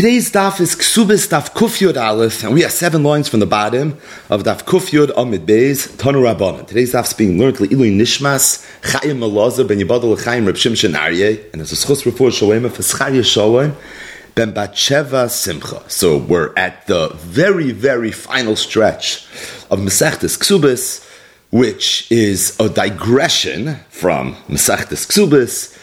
Today's daf is Ksubis daf Kufyud Aleph, and we have seven lines from the bottom of daf Kufyud Amid Beis Tanu Rabbanan. Today's daf is being learned Le'ilui Nishmas Chaim Malaza Ben Yibadal Chaim Reb Shimshon Aryeh, and it's a schus refuah shalema for Shalom Ben Batsheva Simcha. So we're at the very, very final stretch of Masechtes Ksubis, which is a digression from Masechtes Ksubis.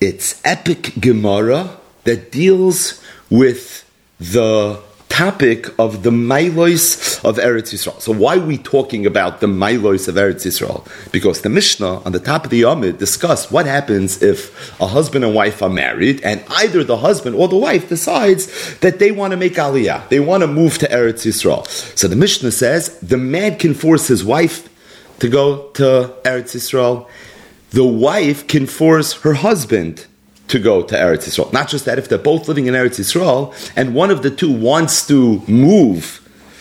It's epic Gemara that deals with the topic of the Mailois of Eretz Yisrael. So why are we talking about the Mailois of Eretz Yisrael? Because the Mishnah on the top of the Yomid discussed what happens if a husband and wife are married and either the husband or the wife decides that they want to make Aliyah, they want to move to Eretz Yisrael. So the Mishnah says the man can force his wife to go to Eretz Yisrael. The wife can force her husband to go to Eretz Yisrael. Not just that, if they're both living in Eretz Yisrael and one of the two wants to move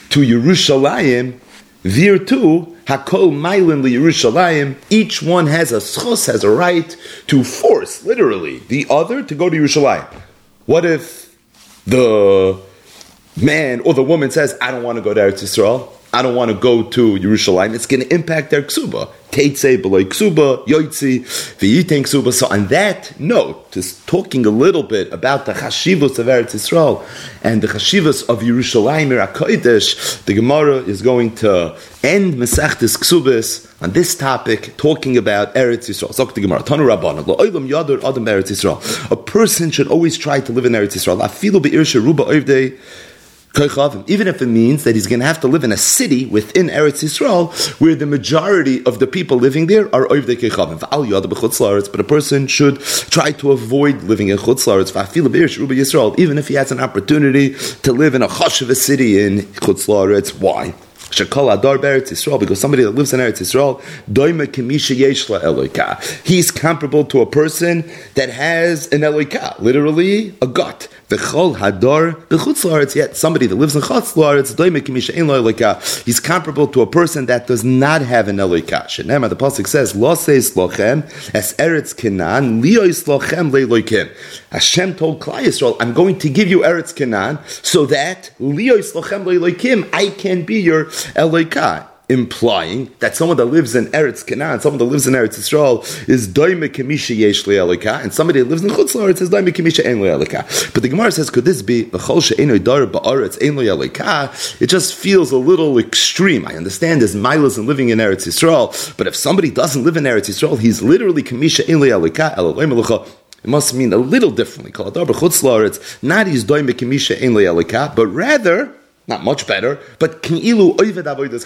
to Yerushalayim, vir two, hakol mailin Yerushalayim, each one has a schos, has a right to force, literally, the other to go to Yerushalayim. What if the man or the woman says, I don't want to go to Eretz Yisrael, I don't want to go to Yerushalayim, it's going to impact their ksuba. Teitze beloy ksuba, yoitzi, v'yitin ksuba. So on that note, just talking a little bit about the chashivos of Eretz Yisrael and the chashivos of Yerushalayim Irakoidesh, the Gemara is going to end Mesachtes Ksubis on this topic, talking about Eretz Yisrael. So the Gemara, Tanu Rabbanan, lo'olam yadur adam Eretz Yisrael. A person should always try to live in Eretz Yisrael. Afilu be'ir sheruba oivdei even if it means that he's going to have to live in a city within Eretz Yisrael where the majority of the people living there are Oivdei Kechavim. But a person should try to avoid living in Chutz even if he has an opportunity to live in a Chashiv city in Chutz Why? Because somebody that lives in Eretz Yisrael, Doima Kemisha Yeshla. He's comparable to a person that has an Eloika, literally a gut. V'chol Hadar B'chutz Yet somebody that lives in Chutz Laaretz, Doima Kemisha Ein. He's comparable to a person that does not have an Eloika. Shenema, the pasuk says, Lo Seis Lochem Es Eretz Kenan Liois Lochem Leiloikim. Hashem told Klai Yisrael, I'm going to give you Eretz Kenan so that Liois Lochem Leiloikim, I can be your Eloika, implying that someone that lives in Eretz Canaan, someone that lives in Eretz Yisrael, is Doime Kamisha Yesh Le'elika, and somebody that lives in Chutz La'aretz is Doime Kamisha Ein Le'elika. But the Gemara says, could this be V'chol She'enoi Dar Ba'aretz Ein Le'elika? It just feels a little extreme. I understand there's milas and living in Eretz Yisrael, but if somebody doesn't live in Eretz Yisrael, he's literally Kamisha Ein Le'elika, it must mean a little differently. Not he's doing but rather not much better, but ilu oived avodas.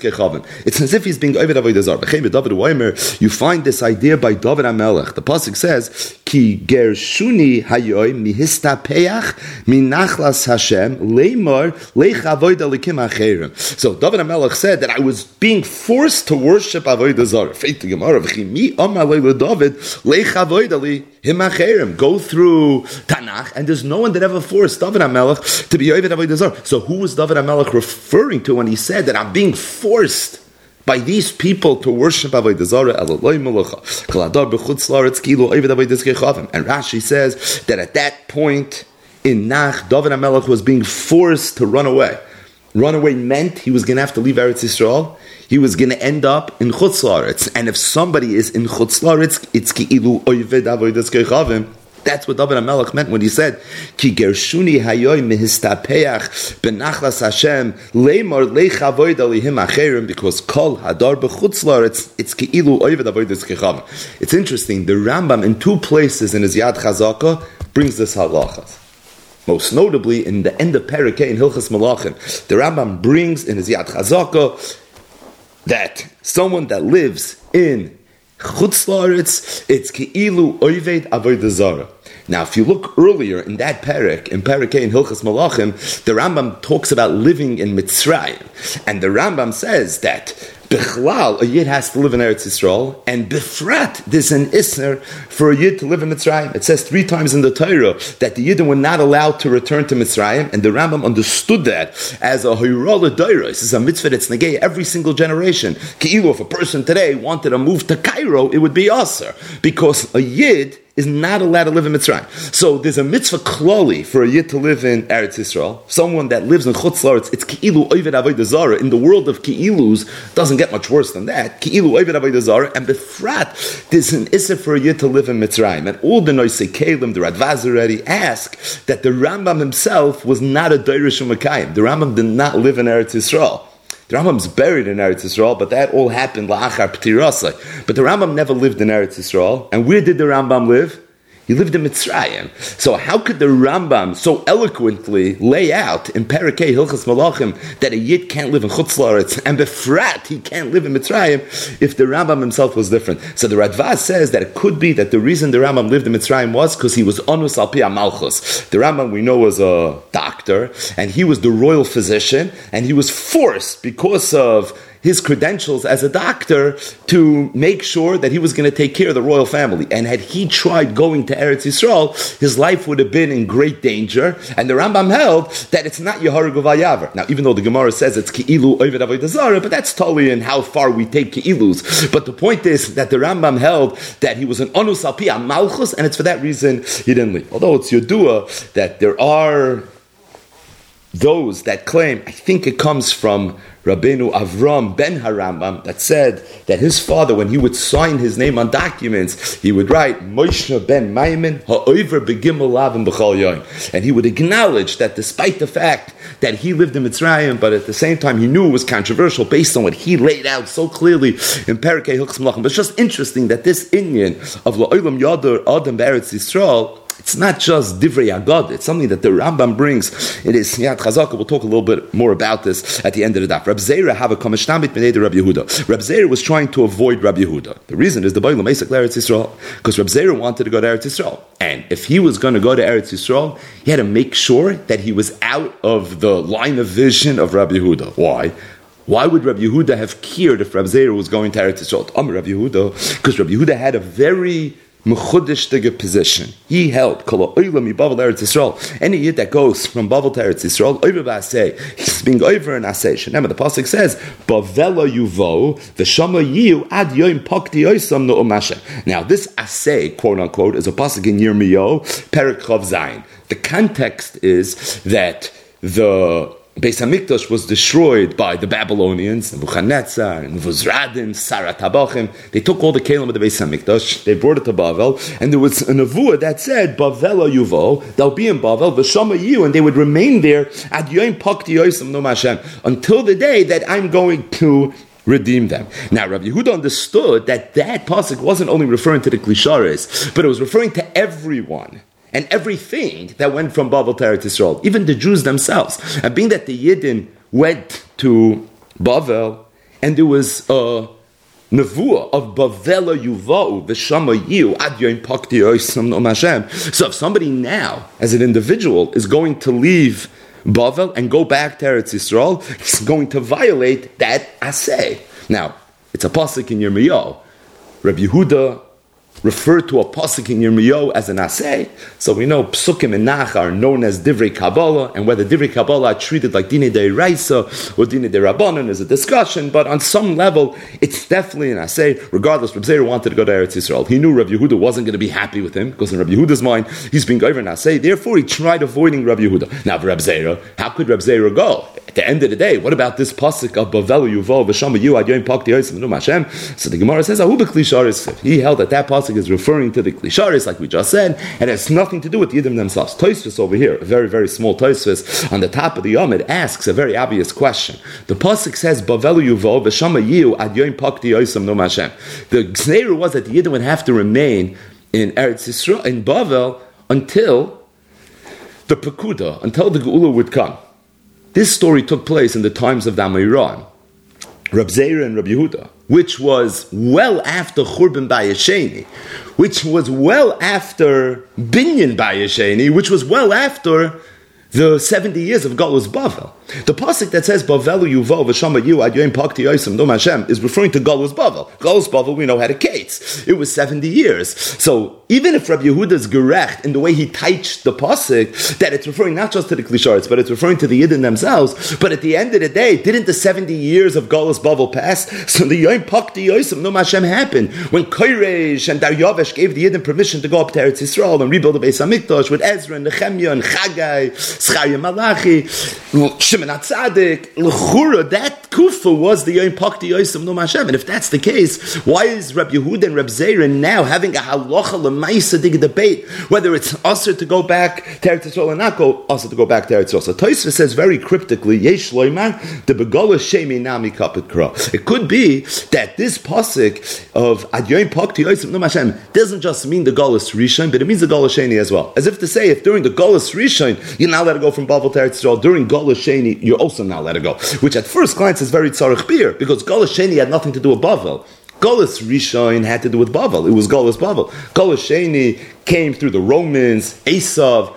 It's as if he's being oived avodas zar. Weimer, you find this idea by David Amelech. The pasuk says, "Ki gershuni hayoy mihista peach minachlas Hashem leimor leichavoid alikim acherim." So David Amelech said that I was being forced to worship avodas zar. Faith to Gemara, "V'chimi amalei David leichavoid ali him acherim." Go through Tanakh, and there's no one that ever forced David Amelech to be oived avodas zar. So who was David Amelech? Melech referring to when he said that I'm being forced by these people to worship Avodah Zarah Avodah. And Rashi says that at that point in Nach, David HaMelech was being forced to run away. Run away meant he was going to have to leave Eretz Yisrael. He was going to end up in Chutz Laaretz. And if somebody is in Chutz Laaretz, it's ki'ilu oived Avodah Kechavim. That's what David HaMelech meant when he said, Ki gershuni hayoy mehistapeach benachlas Hashem leimor leichavoid alihim acherim because kol hadar bechutzlar, it's, it's ki'ilu oived avoidus kechavim. It's interesting, the Rambam in two places in his Yad Chazaka brings this halachas. Most notably, in the end of Perikeh in Hilchas Malachim, the Rambam brings in his Yad Chazaka that someone that lives in Chutz it's Ki'ilu Oived Avodah Zarah. Now, if you look earlier in that parak, in parak in Hilchas Malachim, the Rambam talks about living in Mitzrayim, and the Rambam says that Bichlal, a Yid has to live in Eretz Yisrael, and Bifrat, there's an Isner for a Yid to live in Mitzrayim. It says three times in the Torah that the Yidden were not allowed to return to Mitzrayim, and the Rambam understood that as a Hirola Daira. This is a mitzvah that's negay every single generation. Ki'ilu, if a person today wanted to move to Cairo, it would be Aser, because a Yid is not allowed to live in Mitzrayim. So there's a mitzvah kloli for a yid to live in Eretz Yisrael. Someone that lives in Chutz Laretz, it's ki'ilu oived avodah. In the world of ki'ilus, doesn't get much worse than that. Ki'ilu oived avodah zara, and befrat, there's an issa for a yid to live in Mitzrayim. And all the Noisei Kalim, the Radvaz already ask that the Rambam himself was not a Dairish Makayim. The Rambam did not live in Eretz Yisrael. The Rambam's buried in Eretz Yisrael, but that all happened la'achar p'tirasa. But the Rambam never lived in Eretz Yisrael. And where did the Rambam live? He lived in Mitzrayim. So how could the Rambam so eloquently lay out in Parakeh Hilchas Malachim that a Yid can't live in Chutz Laretz and Befrat he can't live in Mitzrayim if the Rambam himself was different? So the Radvaz says that it could be that the reason the Rambam lived in Mitzrayim was because he was Onus Al Malchus. The Rambam we know was a doctor and he was the royal physician and he was forced because of his credentials as a doctor to make sure that he was going to take care of the royal family. And had he tried going to Eretz Yisrael, his life would have been in great danger. And the Rambam held that it's not Yeharag Vayavar. Now, even though the Gemara says it's Ki'ilu Ovid Avodah but that's totally in how far we take Ki'ilus. But the point is that the Rambam held that he was an Onus Alpi Malchus, and it's for that reason he didn't leave. Although it's Yodua that there are those that claim, I think it comes from Rabbeinu Avram ben Harambam, that said that his father, when he would sign his name on documents, he would write Moshe ben Maimin ha'over begimel lavim b'chol yoim, and he would acknowledge that despite the fact that he lived in Mitzrayim, but at the same time he knew it was controversial based on what he laid out so clearly in Parakeh Hilchs Malachim. But it's just interesting that this Indian of La'olam Yadar Adam Beretz Yisrael it's not just divrei agad; it's something that the Rambam brings. It is Yad Chazaka. We'll talk a little bit more about this at the end of the daf. Rab Zera have a kamishtamit b'nei Rab Yehuda. Rab Zera was trying to avoid Rab Yehuda. The reason is the Bailam Mesak Eretz Yisrael because Rab Zera wanted to go to Eretz Yisrael, and if he was going to go to Eretz Yisrael, he had to make sure that he was out of the line of vision of Rab Yehuda. Why? Why would Rabbi Yehuda have cared if Rabbi Zera was going to Eretz Yisrael? Um, Rabbi Yehuda, because Rabbi Yehuda had a very mechudishtige position. He held kol oilam Bavel Eretz Yisrael. Any yid that goes from Bavel to Eretz Yisrael, over b'aseh, he's being over an aseh. Remember, the pasuk says, "Bavela yuvo v'shama yiu ad yoim pakti oisam no umashe." Now, this aseh, quote unquote, is a pasuk in Yirmiyahu, Perik Chav Zayin. The context is that the Beis Hamikdash was destroyed by the Babylonians, Nebuchadnezzar, and Vuzradin, Saratabachim. They took all the Kalim of the Beis Hamikdash, they brought it to Bavel, and there was a nevuah that said, Bavel Yuvo, they'll be in Bavel, V'shama you, and they would remain there at Yom Pakti Yosem No Hashem, until the day that I'm going to redeem them. Now, Rabbi Yehuda understood that that pasuk wasn't only referring to the Klisharis, but it was referring to everyone and everything that went from Babel to Eretz Yisrael, even the Jews themselves. And being that the Yidden went to Bavel, and there was a nevuah of Bavela Yuvau, Veshama Yiu, Ad Yoim Pakti Oisam Hashem. So if somebody now, as an individual, is going to leave Bavel and go back to Eretz Yisrael, he's going to violate that assay. Now, it's a pasuk in Yirmiyahu. Rabbi Yehuda referred to a pasuk in Yirmiyahu as an asay. So we know psukim and nach are known as divrei kabbalah, and whether divrei kabbalah are treated like dine de raisa or dine de rabbanon is a discussion. But on some level, it's definitely an asay. Regardless, Reb Zera wanted to go to Eretz Yisrael. He knew Reb Yehuda wasn't going to be happy with him because in Reb Yehuda's mind, he's being over an asay. Therefore, he tried avoiding Reb Yehuda. Now, Reb Zera, how could Reb Zera go? At the end of the day, what about this pasuk of Bavel Yuval v'Shama Yu Ad Yom Pakti Yosem Hashem? So the Gemara says, Ahu He held that that pasuk is referring to the klisharis, like we just said, and it has nothing to do with the Yiddim themselves. Toisvis over here, a very, very small Toisvis, on the top of the Yomid, asks a very obvious question. The pasuk says, Bavelu yuvo v'shama yiu ad yoim pakti yoisam no Hashem. The Gzneru was that the Yiddim would have to remain in Eretz Yisrael, in Bavel, until the Pekuda, until the Geula would come. This story took place in the times of the Amiran. Rab Zera and Rab Yehuda, which was well after Churban Bayesheni, which was well after Binyan Bayesheni, which was well after the 70 years of Galus Bavel. The pasuk that says Bavelu Yuval v'Shama Yu Ad Yoim Pakti Yosim Dom Hashem is referring to Galus Bavel. Galus Bavel we know had a kates. It was 70 years. So even if Rabbi Yehuda is gerecht in the way he teached the pasuk, that it's referring not just to the Klisharitz, but it's referring to the Yidden themselves. But at the end of the day, didn't the 70 years of Galus Bavel pass? So the Yoim Pakti Yosim Dom Hashem happened when Koresh and Daryavesh gave the Yidden permission to go up to Eretz Yisrael and rebuild the Beis Hamikdash with Ezra and Nehemiah and Chagai, Zcharia Malachi, Shimon Atzadik, that kufa was the Yom Pakti No Hashem. And if that's the case, why is Reb Yehuda and Reb Zera now having a halacha lemaisa dig debate whether it's usher to go back to Eretz Yisrael or not go usher to go back to Eretz Yisrael? So Tosfos says very cryptically, Yesh Loiman the Begola Shemi Nami Kapit Kra. It could be that this pasuk of Ad Yom Pakti Yosem No Hashem doesn't just mean the Golas Rishon, but it means the Golas Sheni as well. As if to say, if during the Golas Rishon you're not allowed to go from Bavel to Eretz Yisrael, during Golas Sheni you're also not allowed to go. Which at first glance is very tzarich beer, because Golas Sheni had nothing to do with Bavel. Golas Rishon had to do with Bavel. It was Golas Bavel. Golas Sheni came through the Romans, Esav.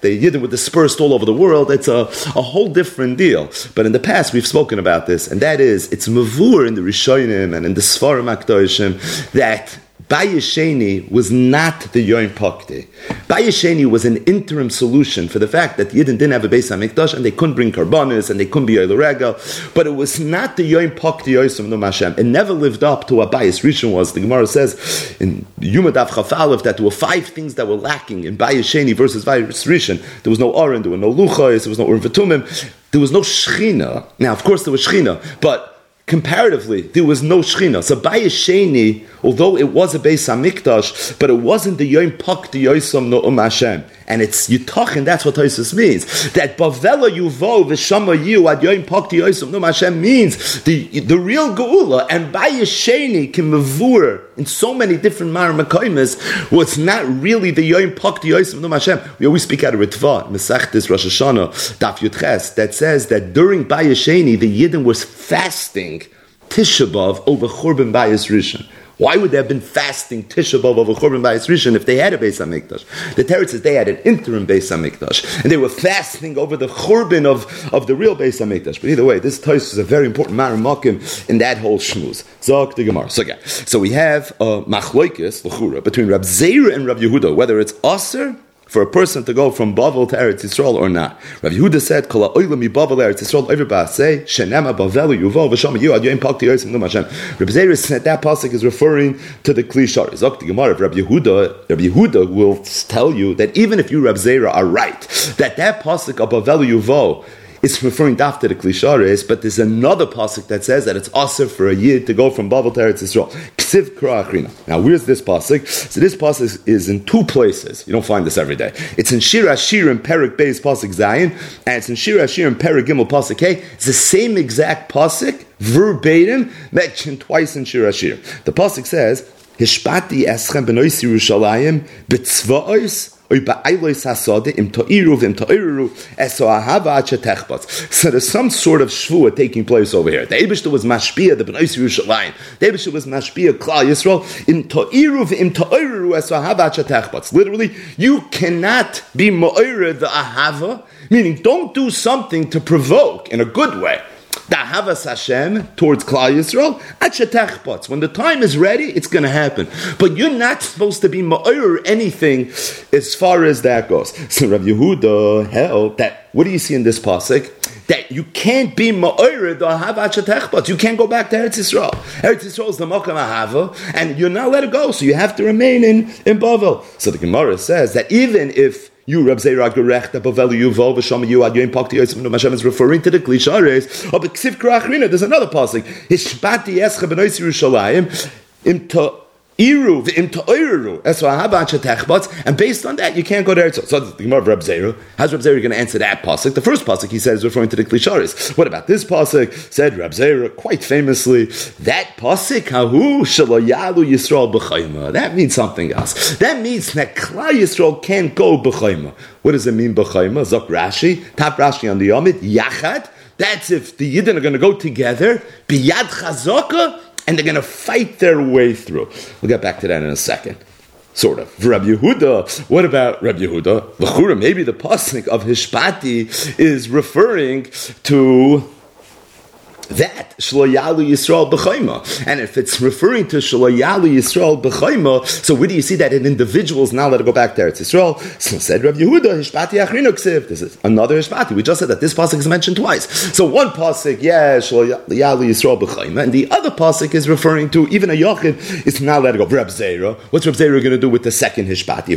The Yidden were dispersed all over the world. It's a, a whole different deal. But in the past, we've spoken about this, and that is, it's Mavur in the Rishonim and in the Sfarim Akdoshim that Bayesheni was not the Yom Pakti. Bayesheni was an interim solution for the fact that Yidden didn't have a Beis HaMikdash and they couldn't bring karbanis and they couldn't be Regal, but it was not the Yom Pakti Yosem No Hashem. It never lived up to what Bayes Rishon was. The Gemara says in Yumadav Chafalev that there were five things that were lacking in Bayesheni versus Bayes Rishon. There was no Aron, there were no Luchais, there was no Urim there was no Shechina. Now, of course, there was Shechina, but comparatively, there was no Shechina. So Bayesheni, although it was a Beis Hamikdash, but it wasn't the Yom Pak the Yosam no Um Hashem. And it's Yitachin, that's what Tosis means. That Bavela Yuvo V'Shama Yu Ad Yom Pak the Yosam no Hashem means the, the real Geula. And Bayesheni can mavur in so many different Maramakaimas was not really the Yom Pak Yosam no Hashem. We always speak out of Ritva, Mesachtis Rosh Hashanah, Daf Yutches, that says that during Bayesheni, the Yidden was fasting Tisha B'Av over Churban Bayis Rishon. Why would they have been fasting Tisha B'Av over Churban Bayis Rishon if they had a Beis Hamikdash? The Teretz says they had an interim Beis Hamikdash, and they were fasting over the Churban of, of the real Beis Hamikdash. But either way, this Tais is a very important Maramakim in that whole shmuz. Zog the Gemara. So, yeah. so we have a Machloikis, between Rab Zeir and Rab Yehuda, whether it's Aser for a person to go from Bavel to Eretz Yisrael or not. Rav Yehuda said, "Kol ha'olam Bavel Eretz Yisrael over say shenema Bavel Yuval v'sham yu ad yoim pakti yosim lum Hashem." Rabbi Zeir said that pasuk is referring to the Klishar. Zok the Gemara of Rabbi Yehuda. Rabbi Yehuda will tell you that even if you Rabbi Zeir are right, that that pasuk of Bavel Yuval it's referring after the Klisharis, but there's another pasuk that says that it's also for a year to go from Babel to Eretz Yisrael. Ksiv Kra'achrina. Now, where's this pasuk? So this pasuk is in two places. You don't find this every day. It's in Shir Ashir and Perik Beis pasuk Zayin, and it's in Shir Ashir and Perik Gimel pasuk Hey. It's the same exact pasuk, verbatim, mentioned twice in Shir Ashir. The pasuk says, Hishpati eschem benois Yerushalayim b'tzva'os so there's some sort of shvua taking place over here. The Eibishter was mashpia, the Bnei Yerushalayim. The Eibishter was mashpia, Klal Yisrael. In ta'iru v'im ta'iru es ahava chetechbatz. Literally, you cannot be ma'ira the ahava, meaning don't do something to provoke in a good way the Havas Hashem towards Klal Yisrael, at When the time is ready, it's going to happen. But you're not supposed to be ma'ir anything as far as that goes. So Rav Yehuda held that, what do you see in this pasuk? That you can't be ma'ir the Havas You can't go back to Eretz Yisrael. Eretz Yisrael is the Ahava, and you're not let it go, so you have to remain in, in Bavel. So the Gemara says that even if you, Rab Zera Gerecht, Abavelu Yuval, Vasham Yu, Ad Yoim Pakti Yosef, no Hashem is referring to the Klishares, of oh, Ksiv Krachrina, there's another pasuk, Hishpati Escha Benois Yerushalayim, Im Iru v'im ta'oiru. That's why techbats, and based on that, you can't go there. So, the Gemara of Reb Zeru. How's Reb Zeru going to answer that pasuk? The first pasuk he said is referring to the Klisharis. What about this pasuk? Said Reb Zeru quite famously that pasuk hahu shaloyalu Yisrael b'chayma. That means something else. That means that Klal Yisrael can't go b'chayma. What does it mean b'chayma? Zok Rashi, top Rashi on the Yomit, yachad. That's if the Yidden are going to go together, biyad chazaka, and they're going to fight their way through. We'll get back to that in a second. Sort of. Rabbi Yehuda, what about Rabbi Yehuda? Maybe the pasuk of Hishpati is referring to that Shloyalu Yisrael b'chayma. And if it's referring to Shloyalu Yisrael b'chayma, so where do you see that an individual is not allowed to go back there? It's Yisrael? So said Rabbi Yehuda, Hishpati Achrinu. This is another Hishpati. We just said that this pasuk is mentioned twice. So one pasuk, yeah, Shloyalu Yisrael b'chayma, and the other pasuk is referring to even a Yachid is not allowed to go. Reb Zera. What's Reb Zera going to do with the second Hishpati?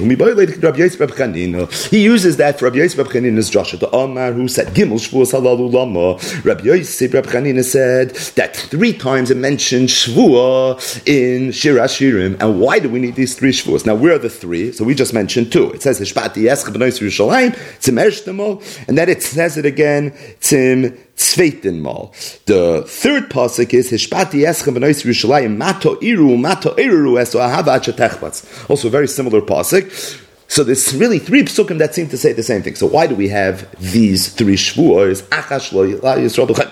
He uses that for Rabbi Yosef Reb Chanina's Joshua, the Omar who said Gimel Shvuas Halalu Lama. Rabbi Yosef Reb Chanina said that three times it mentioned Shvua in Shir Hashirim. And why do we need these three Shvuas? Now, where are the three? So we just mentioned two. It says Hishpati Yesch B'nois Yerushalayim, Tzim Ershtemo, and then it says it again, Tzim Tzveitin Mal. The third pasuk is Hishpati Eschem B'nois Yerushalayim, Mato Iru, Mato Iru, Eso Ahava Also a very similar pasuk. So there's really three psukim that seem to say the same thing. So why do we have these three shvuos?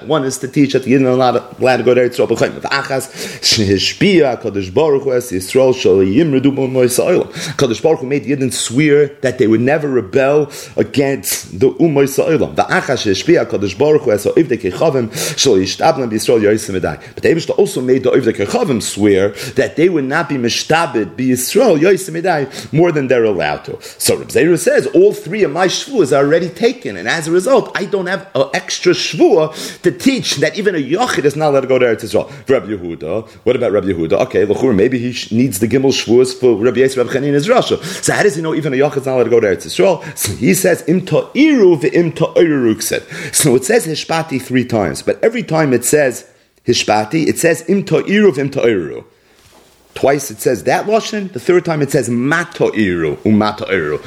One is to teach that you're not allowed to go to Yisrael b'chaim. Achas shehishpia Kadosh Baruch Hu es Yisrael shal yimredu b'moy Kadosh Baruch Hu made Yidden swear that they would never rebel against the umoy sa'ilam. Achas shehishpia Kadosh Baruch Hu es ha'ivdei kechavim shal yishtablam b'Yisrael yoysim edai. But David also made the ha'ivdei kechavim swear that they would not be mishtabed b'Yisrael yoysim edai more than they're allowed to So Reb Zera says all three of my shvuas are already taken, and as a result, I don't have an extra shvua to teach that even a yochid is not allowed to go to Eretz Yisrael. Reb Yehuda, what about Reb Yehuda? Okay, Lachur, maybe he needs the gimel shvuas for Reb Yisrael Reb Chanin is Rasha. So how does he know even a yochid is not allowed to go to Eretz Yisrael? So he says im ta'iru ve'im ta'iru So it says hishpati three times, but every time it says hishpati, it says im ta'iru ve'im. Twice it says that lashon. The third time it says mato iru umato iru.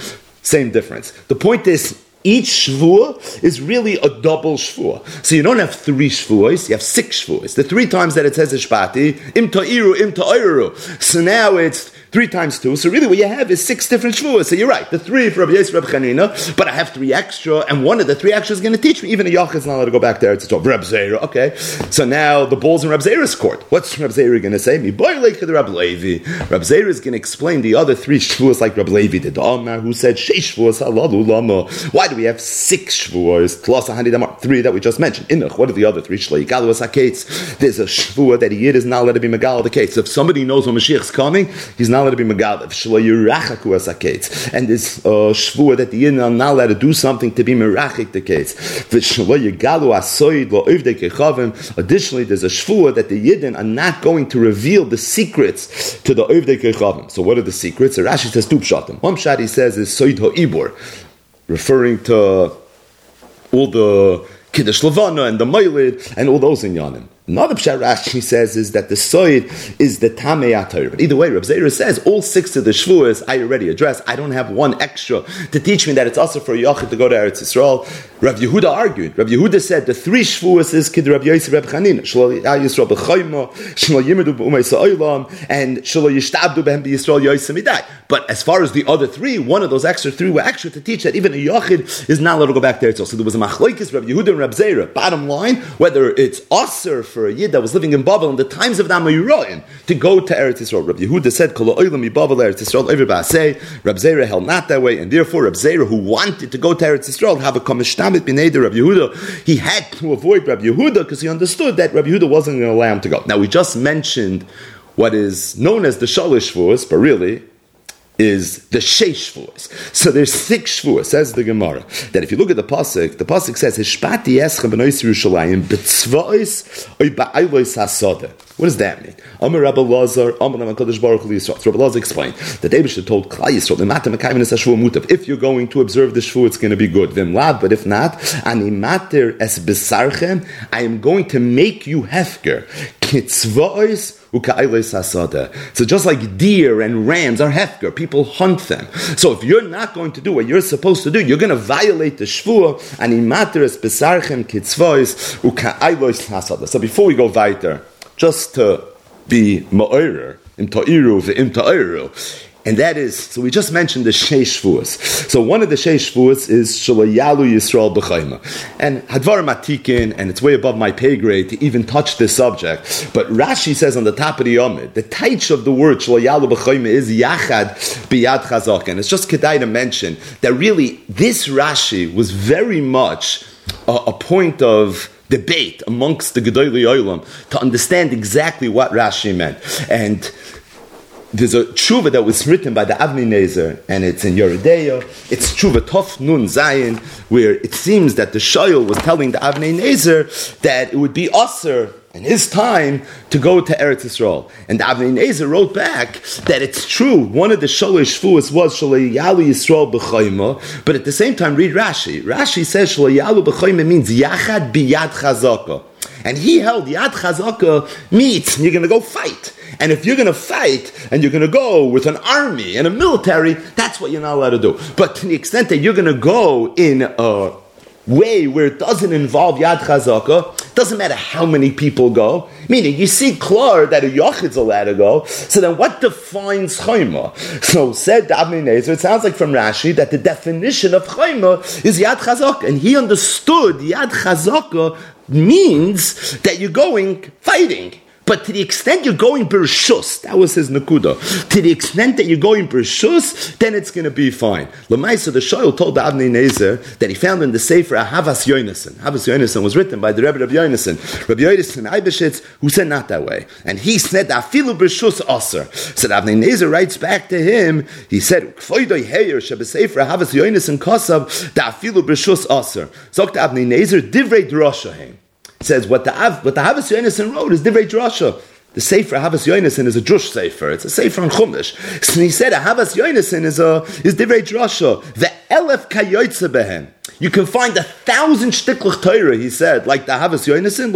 Same difference. The point is. Each shvua is really a double shvua. So you don't have three shvuas, you have six shvuas. The three times that it says ishpati, im ta'iru, im ta'iru. So now it's three times two. So really, what you have is six different shvuas. So you're right, the three for Rabbi Yisrael Chanina, but I have three extra, and one of the three extra is going to teach me. Even a yach is not allowed to go back there. It's a Reb Zera. Okay, so now the ball's in Reb Zera's court. What's Reb Zera going to say? Me boy like the Reb Levi. Reb Zera is going to explain the other three shvuas like Reb Levi did. Amar who said sheish shvuas lama. Why do we have six shvuas plus a hundred three that we just mentioned? Inuch. What are the other three? Shlei galu There's a shvua that he is not allowed to be megal the case. If somebody knows when Mashiach's coming, he's not allowed to be asaketz. And this uh, shvua that the yin are not allowed to do something to be merachik the case. Additionally, there's a shvua that the yidden are not going to reveal the secrets to the ivde kechavim. So what are the secrets? Rashi says two pshatim. One pshat he says is soid ibor, referring to all the Kiddush Levana and the Mailid and all those in Yanim. Another pshat Rashi says is that the soid is the tamei atar. But either way, Reb Zera says all six of the shvuas I already addressed. I don't have one extra to teach me that it's also for Yachid to go to Eretz Yisrael. Rav Yehuda argued. Rav Yehuda said the three shvuas is kid Rav Yosef Reb Chanina Shlo Yisrael b'chayma Shlo Yimedu b'umay sa'olam and Shlo Yishtabdu b'hem b'Yisrael Yosef Midai. But as far as the other three, one of those extra three were extra to teach that even a Yachid is not allowed to go back there. So there was a machlokes Rav Yehuda and Rav Zera. Bottom line, whether it's Aser for a Yid that was living in Babel in the times of the Amoyroim to go to Eretz Yisrael. Rabbi Yehuda said, "Kol oilam Babel Eretz Yisrael over say." Rabbi Zera held not that way, and therefore Rabbi Zera, who wanted to go to Eretz Yisrael, have a kamishtamit b'neder Rabbi Yehuda, he had to avoid Rabbi Yehuda because he understood that Rabbi Yehuda wasn't going to allow him to go. Now we just mentioned what is known as the Shalish Shavuos, but really is the sheish shvuas. So there's six shvuas, says the Gemara. That if you look at the pasuk, the pasuk says Hishpati eschem b'nois Yerushalayim b'tzva'is oy ba'aylois hasodeh. What does that mean? Amar Rabbi Lazar, Amar Hakadosh Baruch Hu Yisrael. Rabbi Lazar explained that David told Klal Yisrael, "Lemata mekayim es hashvu mutav." If you're going to observe the shvu, it's going to be good. Vim lad, but if not, ani mater es besarchem. I am going to make you hefker kitzva'is so just like deer and rams are hefker, people hunt them. So if you're not going to do what you're supposed to do, you're going to violate the shvua kitzvois. So before we go weiter, just to be ma'orer, im ta'iru ve'im ta'iru, and that is, so we just mentioned the Sheish Shavuos. So one of the Sheish Shavuos is Shalayalu Yisrael B'chayma. And Hadvar Matikin, and it's way above my pay grade to even touch this subject, but Rashi says on the top of the Yomid, the taich of the word Shalayalu B'chayma is Yachad B'yad Chazak. And it's just Kedai to mention that really this Rashi was very much a, a point of debate amongst the Gedolei Olam to understand exactly what Rashi meant. And there's a tshuva that was written by the Avnei Nezer, and it's in Yeridea. It's tshuva Tov Nun Zayin, where it seems that the Shoyal was telling the Avnei Nezer that it would be usher in his time to go to Eretz Yisrael. And Avnei Nezer wrote back that it's true. One of the Shalosh Shvuas was Shalayalu Yisrael B'chayma, but at the same time, read Rashi. Rashi says Shalayalu B'chayma means Yachad Biyad Chazaka. And he held Yad Chazaka means you're going to go fight. And if you're going to fight and you're going to go with an army and a military, that's what you're not allowed to do. But to the extent that you're going to go in a way where it doesn't involve Yad Chazaka, doesn't matter how many people go. Meaning, you see clear that a Yachid's allowed to go, so then what defines Chayma? So, said Davnei Nezer, it sounds like from Rashi that the definition of Chayma is Yad Chazaka, and he understood Yad Chazaka means that you're going fighting. But to the extent you're going Bershus, that was his Nakuda. To the extent that you're going Bershus, then it's going to be fine. Lamaisa, the Shoyl told Avnei Nezer that he found in the Sefer A Havas Yonason. Havas Yonason was written by the Rebbe of Yonason. Rabbi Yonason Eibeshitz, who said not that way. And he said, Afilu Bershus Aser. So Avnei Nezer writes back to him, he said, Kfoidoi Heyer, Sefer Havas Yonason Kosav, Da Afilu Bershus Aser. Zogt Avnei Nezer, Divrei Droshahem says what the Av, what the Havas Yonason wrote is Divrei Drasha. The Sefer Havas Yonason is a Drush Sefer. It's a Sefer on Chumash. So he said a Havas Yonason is a is Divrei Drasha. The Elef Kayotze Behen. You can find a thousand shtiklach Torah, he said, like the Havas Yonason,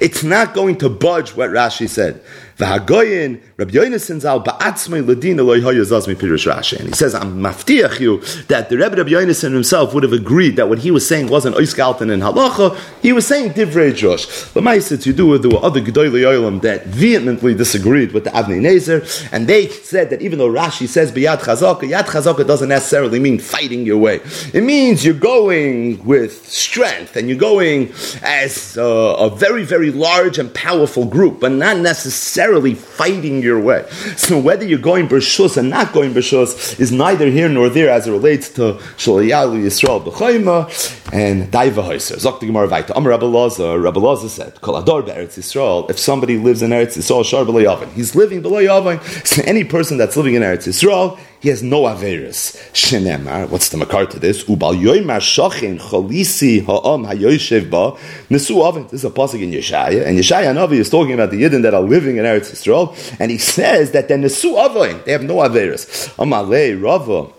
It's not going to budge what Rashi said. V'hagoyin, Rabbi Yonason zal ba'atzmei ladina loy hoyazazmi pirush Rashi. And he says, I'm maftiach you that the Rebbe Rabbi Yonason himself would have agreed that what he was saying wasn't oiskalten and halacha, he was saying divrei josh. You do, there were other Gedolei Olam that vehemently disagreed with the Avnei Nezer, and they said that even though Rashi says biyad chazaka, yad chazaka doesn't necessarily mean fighting your way. It means you're going with strength, and you're going as a, a very, very large and powerful group, but not necessarily necessarily fighting your way. So whether you're going Bershus and not going Bershus is neither here nor there as it relates to Shalayalu Yisrael B'chayma and Daiva Hoyser. Zok the Gemara Vaita. Amar Rabbi Loza, Rabbi Loza said, Kol Ador Be'eretz Yisrael, if somebody lives in Eretz Yisrael, Shar B'lo Yavin, he's living below Yavin, so any person that's living in Eretz Yisrael, he has no Averis. Shenemar, what's the makar to this? Ubal yoymar shochin cholisi ha'am ha'yoshev ba nesu oven. This is a pasuk in Yeshaya, and Yeshaya Navi is talking about the Yidden that are living in Eretz Yisrael, and he says that they're nesu oven. They have no Averis. Amalei Rava.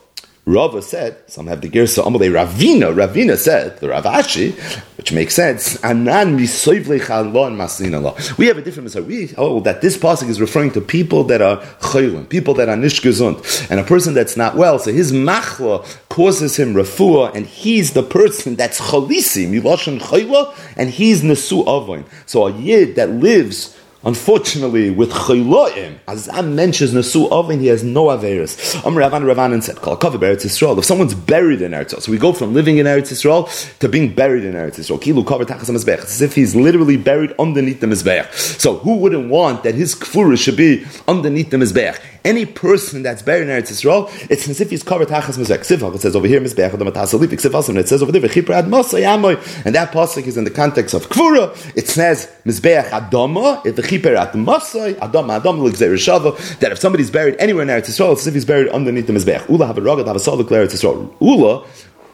Rava said, some have the Girsa Amalei Ravina. Ravina said, the Ravashi, which makes sense, Anan We have a different Messiah. We that this pasuk is referring to people that are chaylim, people that are nishgezund, and a person that's not well. So his machla causes him refuah, and he's the person that's chalisi, miloshan chayla, and he's nesu avon. So a yid that lives Unfortunately, with Chayloim, Azam mentions Nasu Ovin, he has no Averis. Am Ravan Ravanan said, Kal Kavi Eretz Yisrael. If someone's buried in Eretz Yisrael, so we go from living in Eretz Yisrael to being buried in Eretz Yisrael. Kilu Kavi Tachas Mizbech. It's as if he's literally buried underneath the Mizbech. So who wouldn't want that his Kfura should be underneath the Mizbech? Any person that's buried in Eretz Yisrael, it's as if he's covered Tachas. Sivach, it says over here, Mizbech, the Matas Alipik, Sivasim, it says over there, Vechipra Ad Mosa And that pasuk is in the context of Kfura. It says, Mizbech Adama, if Vechipra Ad Mosa, Adam Adam that if somebody's buried anywhere in Eretz Yisrael, it's as if he's buried underneath the Mizbech. Ula have a ragad, have a solid Eretz Yisrael. Ula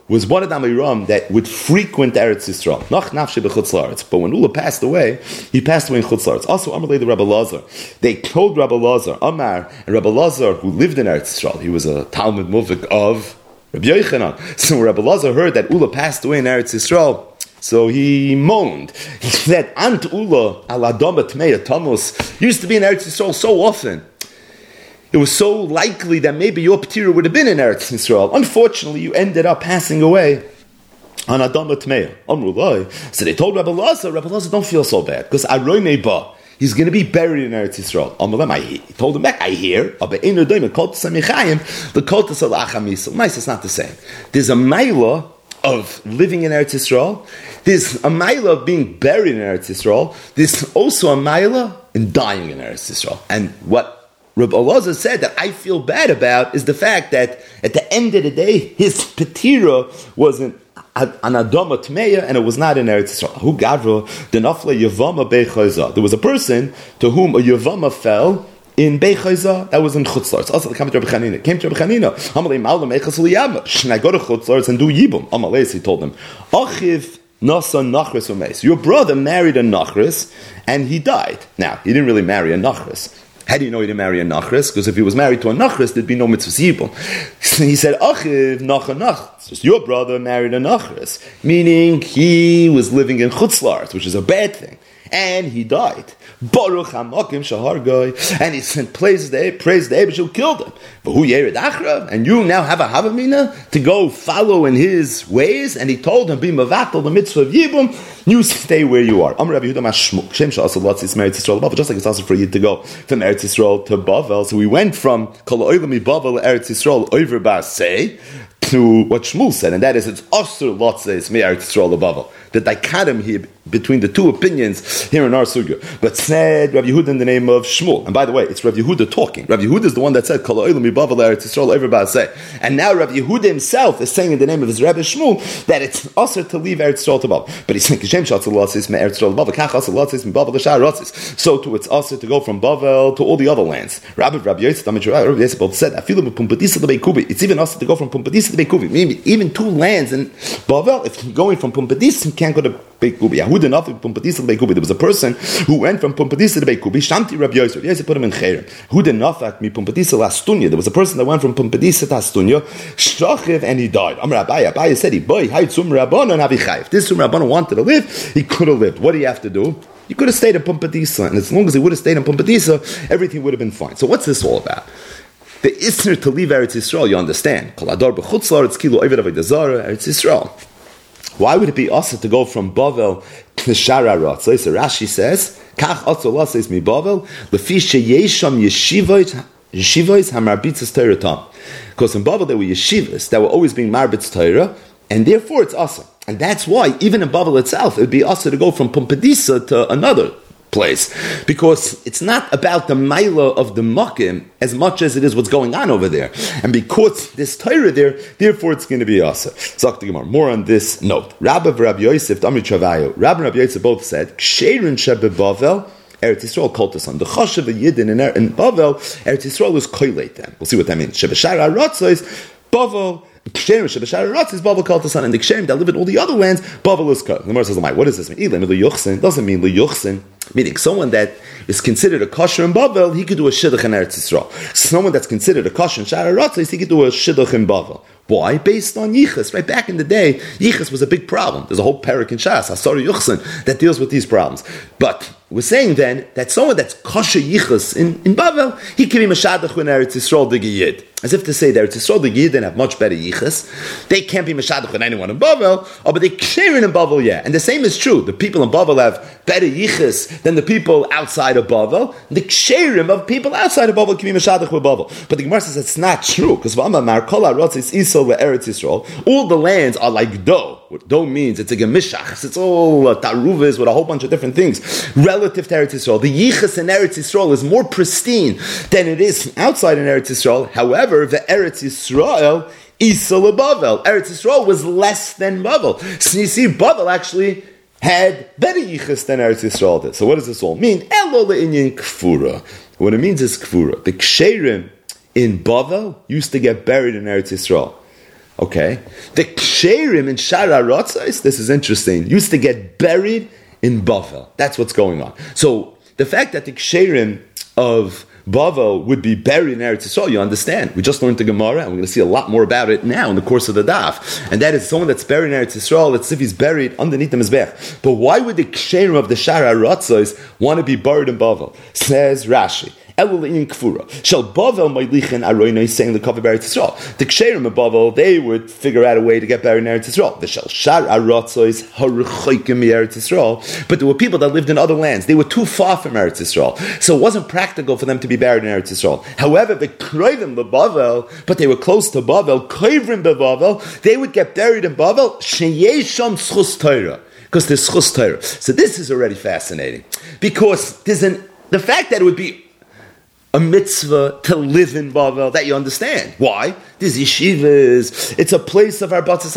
was one of the Amiram that would frequent Eretz Yisrael. Nach nafshi b'chutz But when Ula passed away, he passed away in chutz Also, Amar the Rabbi Lazar. They told Rabbi Lazar, Amar, and Rabbi Lazar, who lived in Eretz Yisrael, he was a Talmud Muvik of Rabbi Yochanan. So Rabbi Lazar heard that Ula passed away in Eretz Yisrael. So he moaned. He said, Ant Ula al Adama Tmeya Tamus used to be in Eretz Yisrael so often. It was so likely that maybe your Ptira would have been in Eretz Yisrael. Unfortunately, you ended up passing away on Adama Tmeya. So they told Rabbi Lazar, Rabbi Lazar, don't feel so bad because Aroy Ba he's going to be buried in Eretz Yisrael. Amalem, I he told him back, I hear, the the Kotas al Achamisel. Nice, it's not the same. There's a Maila of living in Eretz Yisrael. There's a Maila of being buried in Eretz Yisrael. There's also a Maila in dying in Eretz Yisrael. And what Rabbi Elazar said that I feel bad about is the fact that at the end of the day, his petira wasn't an Adama Tmeya and it was not in Eretz Yisrael. Who gavro the nafla Yavama Bechayza. There was a person to whom a Yavama fell in Bechayza, that was in Chutzlar. It's also the coming to Rabbi Chanina. Came to Rabbi Chanina. Amalei Malam Echas Liyama. Should go to Chutzlar and do Yibum? Amalei, he told him. Achiv Nasa Nachris Umeis. Your brother married a Nachris and he died. Now, he didn't really marry a Nachris. How do you know he didn't marry a Nachris? Because if he was married to a Nachris, there'd be no mitzvah he said, Achiv eh, Nach eh, Nach. Just Your brother married a Nachris, meaning he was living in Chutzlars, which is a bad thing and he died. Baruch Hamakim Shahargoy, and he sent praise the praise the Abish who killed him. And you now have a Havamina to go follow in his ways, and he told him, Be Mavatal, the mitzvah of Yibum, you stay where you are. Amr Rabbi Yehuda Mashmuk, Shem Sha'asa Lotzis Meretz Yisrael just like it's also for you to go from Eretz Yisrael to Bavel. So we went from Kol Oilami Bavel Eretz Yisrael over Basei to what Shmuel said, and that is it's Asr Lotzis Meretz Yisrael Bavel the dichotomy here between the two opinions here in our sugya. But said Rav Yehuda in the name of Shmuel. And by the way, it's Rav Yehuda talking. Rav Yehuda is the one that said, And now Rav Yehuda himself is saying in the name of his Rebbe Shmuel that it's also to leave Eretz Yisrael to Bavel. But he's saying, Kishem Shatzel Lotzis, Me Eretz Yisrael Bavel, Kach Asel Lotzis, Me Bavel, L'Shar Rotzis. So it's also to go from Bavel to all the other lands. Rabbi Rabbi Yosef, Rabbi both said, I feel Pumbedisa to. It's even also to go from Pumbedisa to Beikubi. Maybe even two lands in Bavel, if going from Pumbedisa, you can't go to Beikubi. Yehuda nothing Pumpadisa to Beikubi. There was a person who went from Pumpadisa to Beikubi. Shanti Rabbi Yosef. Yosef put him in Cherem. Yehuda nafak mi Pumpadisa lastunya. There was a person that went from Pumpadisa to Astunya. Shrachiv and he died. Amr Abaye. Abaye said he boy hay tzum Rabbanon and avichayv. If this tzum Rabbanon wanted to live, he could have lived. What do you have to do? You could have stayed in Pumpadisa, and as long as he would have stayed in Pumpadisa, everything would have been fine. So what's this all about? The Isner to leave Eretz Yisrael, you understand. Eretz Yisrael. Why would it be also to go from Bavel to Shararot? So Rashi says, Kach otzo says mi Bavel, lefi sheyesham yeshivoit yeshivois hamarbitzas Torah Because in Bavel there were yeshivas that were always being marbitz Torah, and therefore it's awesome. And that's why, even in Bavel itself, it would be also to go from Pumbedisa to another place because it's not about the mila of the makim as much as it is what's going on over there and because this Torah there therefore it's going to be asa Gemara. more on this note Rabbi Rabbi Yosef Amri Chavayo Rabbi Rabbi Yosef both said Ksherin Shebe Bavel Eretz Yisrael called us on the Choshev Yidin in, er, in Bavel Eretz Yisrael was koilate them we'll see what that means Shebe Shara Ratzos Bavel Ksherim Shebashar Ratz is Bavel called the son, and the Ksherim that live in all the other lands, Bavel is called. The Gemara says, "What does this mean? Liyuchsin doesn't mean liyuchsin." Meaning, someone that is considered a kosher in Bavel, he could do a shidduch in Eretz Yisrael. Someone that's considered a kosher in Shara he could do a shidduch in Bavel. Why? Based on Yichus. Right back in the day, Yichus was a big problem. There's a whole parak in Shas, Asari Yuchsin, that deals with these problems. But we're saying then that someone that's kosher Yichus in, in Bavel, he can be Mashadach in Eretz Yisrael Giyid. As if to say that Eretz Yisrael the Giyid have much better Yichus. They can't be Mashadach in anyone in Bavel, oh, but they share in Bavel, yeah. And the same is true. The people in Bavel have better Yichus than the people outside of Bavel. The ksherim of people outside of Bavel can be Mashadach with Bavel. But the Gemara says it's not true, because Vama Markola Rotzis Isol Eretz Yisrael, all the lands are like dough. What dough means, it's a gemishach. It's all uh, taruvis with a whole bunch of different things. Relative to Eretz Yisrael, the yichus in Eretz Yisrael is more pristine than it is outside in Eretz Yisrael. However, the Eretz Yisrael Isa Bavel. Eretz Yisrael was less than Bavel. So you see, Bavel actually had better yichus than Eretz Yisrael did. So what does this all mean? Elola inyan kfura. What it means is kfura. The ksherim in Bavel used to get buried in Eretz Yisrael. Okay. The Ksherim in Shara Rotzais, this is interesting, used to get buried in Bavel. That's what's going on. So the fact that the Ksherim of Bavel would be buried in Eretz Yisrael, you understand. We just learned the Gemara, and we're going to see a lot more about it now in the course of the Daf. And that is someone that's buried in Eretz Yisrael, it's if he's buried underneath the Mizbech. But why would the Ksherim of the Shara Rotzais want to be buried in Bavel? Says Rashi. Elul Kfura. Shall Bavel Meilichen Aroina is saying the cover Eretz Yisrael. The Ksherim of Bavel, they would figure out a way to get buried in Eretz Yisrael. The Shal Shar Aratzois Haruchoikim Eretz Yisrael. But there were people that lived in other lands. They were too far from Eretz Yisrael. So it wasn't practical for them to be buried in Eretz Yisrael. However, the Kroivim Bavel, but they were close to Bavel, Koivrim Bavel, they would get buried in Bavel, Sheyesham Schus Torah because there's chus Torah. So this is already fascinating because there's an the fact that it would be a mitzvah to live in Bavel that you understand. Why? There's yeshivas. It's a place of our Batzas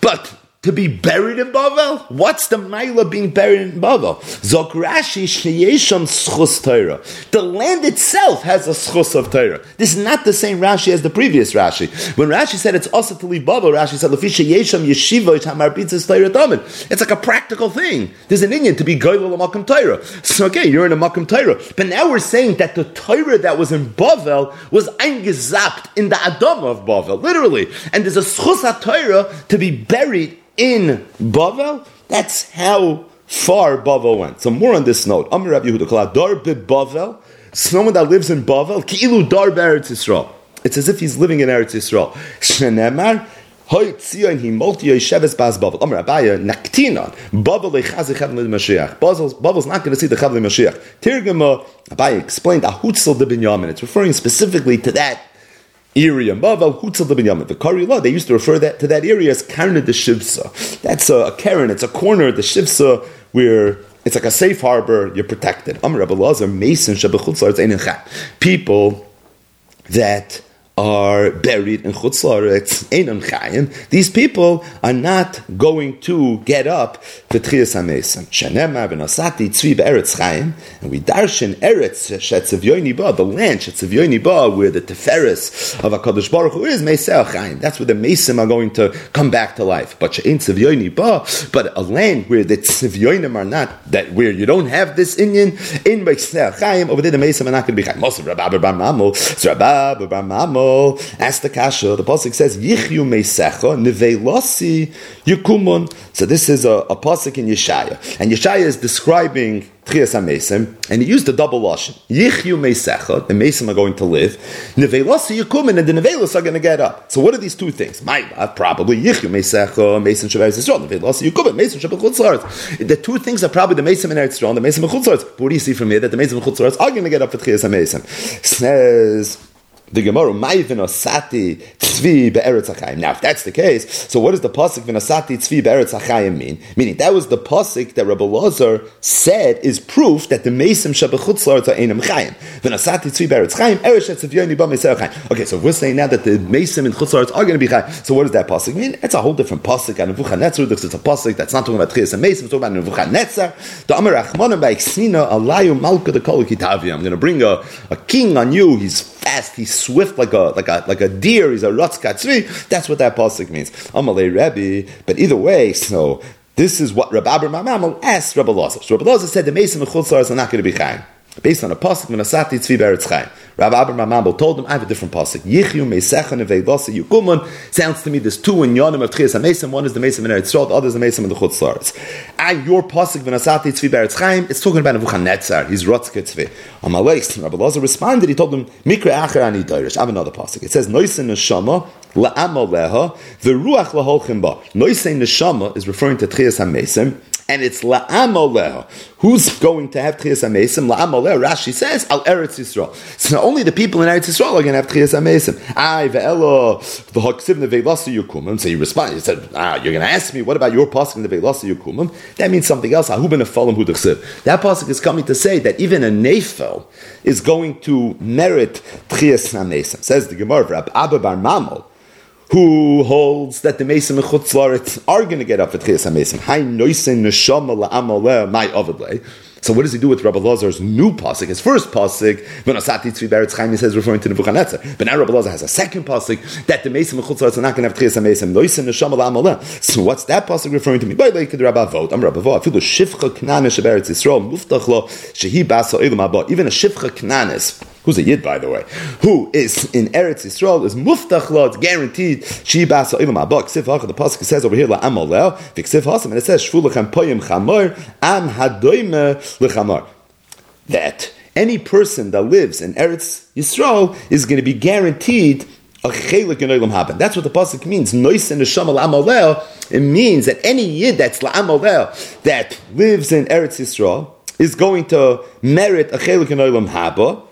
But to be buried in Bavel? What's the mile being buried in Bavel? Zok Rashi sheyesham schus Torah. The land itself has a schus of Torah. This is not the same Rashi as the previous Rashi. When Rashi said it's also to leave Bavel, Rashi said lefi sheyesham yeshiva hamar pizzas Torah tamid. It's like a practical thing. There's an Indian to be goyel makom Torah. So okay, you're in a makom Torah, but now we're saying that the Torah that was in Bavel was eingezapt in the Adam of Bavel, literally, and there's a schus Torah to be buried in Bavel, that's how far Bavel went. So more on this note. Amir Rabbi Yehuda Dar Bavel, someone that lives in Bavel, Ki'ilu Dar Eretz Yisrael. It's as if he's living in Eretz Yisrael. Shnenemar, Hoy tzion hi multi yesheves bas Bavel. Amr Abaya naktinon. Bavel lechazi chavle Mashiach. Bavel's not going to see the chavle Mashiach. Tirgama Abaya explained ahutzel de binyamin. It's referring specifically to that area. The Kari law, they used to refer that to that area as Karna de Shivsa. That's a, a Karen, it's a corner of the Shivsa where it's like a safe harbor, you're protected. Mason People that are buried in Chutz Einam Chayim, these people are not going to get up for Tchias HaMesim. Shenema v'nosati tzvi be'eretz Chayim, and we darshan Eretz shetzavyoini ba, the land shetzavyoini ba, where the Teferis of HaKadosh Baruch Hu is Meisei Chayim. That's where the Mesim are going to come back to life. But she'ain tzavyoini ba, but a land where the tzavyoinim are not, that where you don't have this Indian, in Meisei Chayim, over there the Mesim are not going to be Chayim. Most of Rabbi Bar Mamel, Rabbi Mamel, Ask the kasha. The pasuk says Yichyu Meisecha Nevelosi Yukumun. So this is a, a pasuk in Yeshaya, and Yeshaya is describing Tchias HaMesim, and he used the double lashon. Yichyu Meisecha, the Mesim are going to live. Nevelosi Yukumun, and the Nevelos are going to get up. So what are these two things? My probably Yichyu Meisecha, Mesim Shabbat Yisrael, Nevelosi Yukumun, Mesim Shabbat Chutzlaretz. The two things are probably the Mesim in Eretz Yisrael, the Mesim in Chutzlaretz. But what do you see from here? That the Mesim in Chutzlaretz are going to get up for Tchias HaMesim. Says the Gemara, Maivin Tzvi Be'eretz. Now, if that's the case, so what does the Pasuk Vinasati Tzvi Be'eretz mean? Meaning, that was the Pasuk that Rabbi Lazar said is proof that the Mesim Shabachutz Lart Einam Chayim. Vinasati Tzvi Be'eretz Chaim, Eretz Shetzaviyoni Ba Meser Chaim. Okay, so we're saying now that the Mesim and Chutz are going to be Chaim. So what does that Pasuk mean? It's a whole different Pasuk. And Nebuchadnezzar, it's a Pasuk that's not talking about Chias and Mesim, it's talking about Nebuchadnezzar. The Amar by Xina, Alayu Malka the Kol I'm going to bring a, a king on you. He's fast, he's swift like a like a like a deer. He's a rutz katzvi. That's what that pasuk means. Amalei Rebbe. But either way, so this is what Rabbi Abraham Mamal asked Rabbi Lazar. So Rabbi Lazar said the Mason and Chutzars are not going to be chaim. Based on a pasuk, Menasati Tzvi Beretz Chaim. Rabbi Abraham Mambo told him, I have a different pasuk. Yichyu Meisechan Veivasa Yukumun. Sounds to me there's two in Yonim of Tchias HaMesim. One is the Mesim in Eretz Yisrael, the other is the Mesim in the Chutz Laretz. And your pasuk, Menasati Tzvi Beretz Chaim, it's talking about Nebuchadnezzar. He's Rotzke Tzvi. On my waist, Rabbi Lazar responded, he told him, Mikra Acher Ani Doirish. I have another pasuk. It says, Noisin Neshama, La'amaleha, the Ruach Laholchim Ba. Noisin Neshama is referring to Tchias HaMesim and it's la'am Who's going to have Tchias HaMesim? La'am Rashi says, Al Eretz Yisrael. So only the people in Eretz Yisrael are going to have Tchias HaMesim. Ay, ve'elo, the Haksiv Neve'lasa Yukumim. So you respond, you said, ah, you're going to ask me, what about your pasuk Neve'lasa Yukumim? That means something else. Ahu ben Afalim Hu That pasuk is coming to say that even a Nefel is going to merit Tchias HaMesim. Says the Gemara, Abba Bar Mamol, who holds that the Mason Chutzlaret are going to get up at Chias HaMesim. Hai noisen neshama la'amaleh my ovidle. So what does he do with Rabbi Lazar's new pasuk? His first pasuk, Venasati Tzvi Beretz Chaim, he says referring to Nebuchadnezzar. But now Rabbi Lazar has a second pasuk that the Mason Chutzlaret are not going to have Chias HaMesim. Noisen neshama la'amaleh. So what's that pasuk referring to me? By the way, Rabbi Vot, I'm Rabbi Vot. The Shivcha Knanis Beretz Yisrael, Muftach Shehi Basa Ilam Even a Shivcha Knanis who's a Yid, by the way, who is in Eretz Yisrael, is muftach lo, it's guaranteed, she basa ilam abba, ksiv hacha, the pasuk says over here, la amaleo, v'ksiv hasam, and it says, shvu lechem poyim chamor, am hadoime lechamor. That any person that lives in Eretz Yisrael is going to be guaranteed a chelik in Olam Haba. That's what the pasuk means. Nois and Neshama It means that any yid that's la'amalel that lives in Eretz Yisrael is going to merit a chelik in Olam Haba,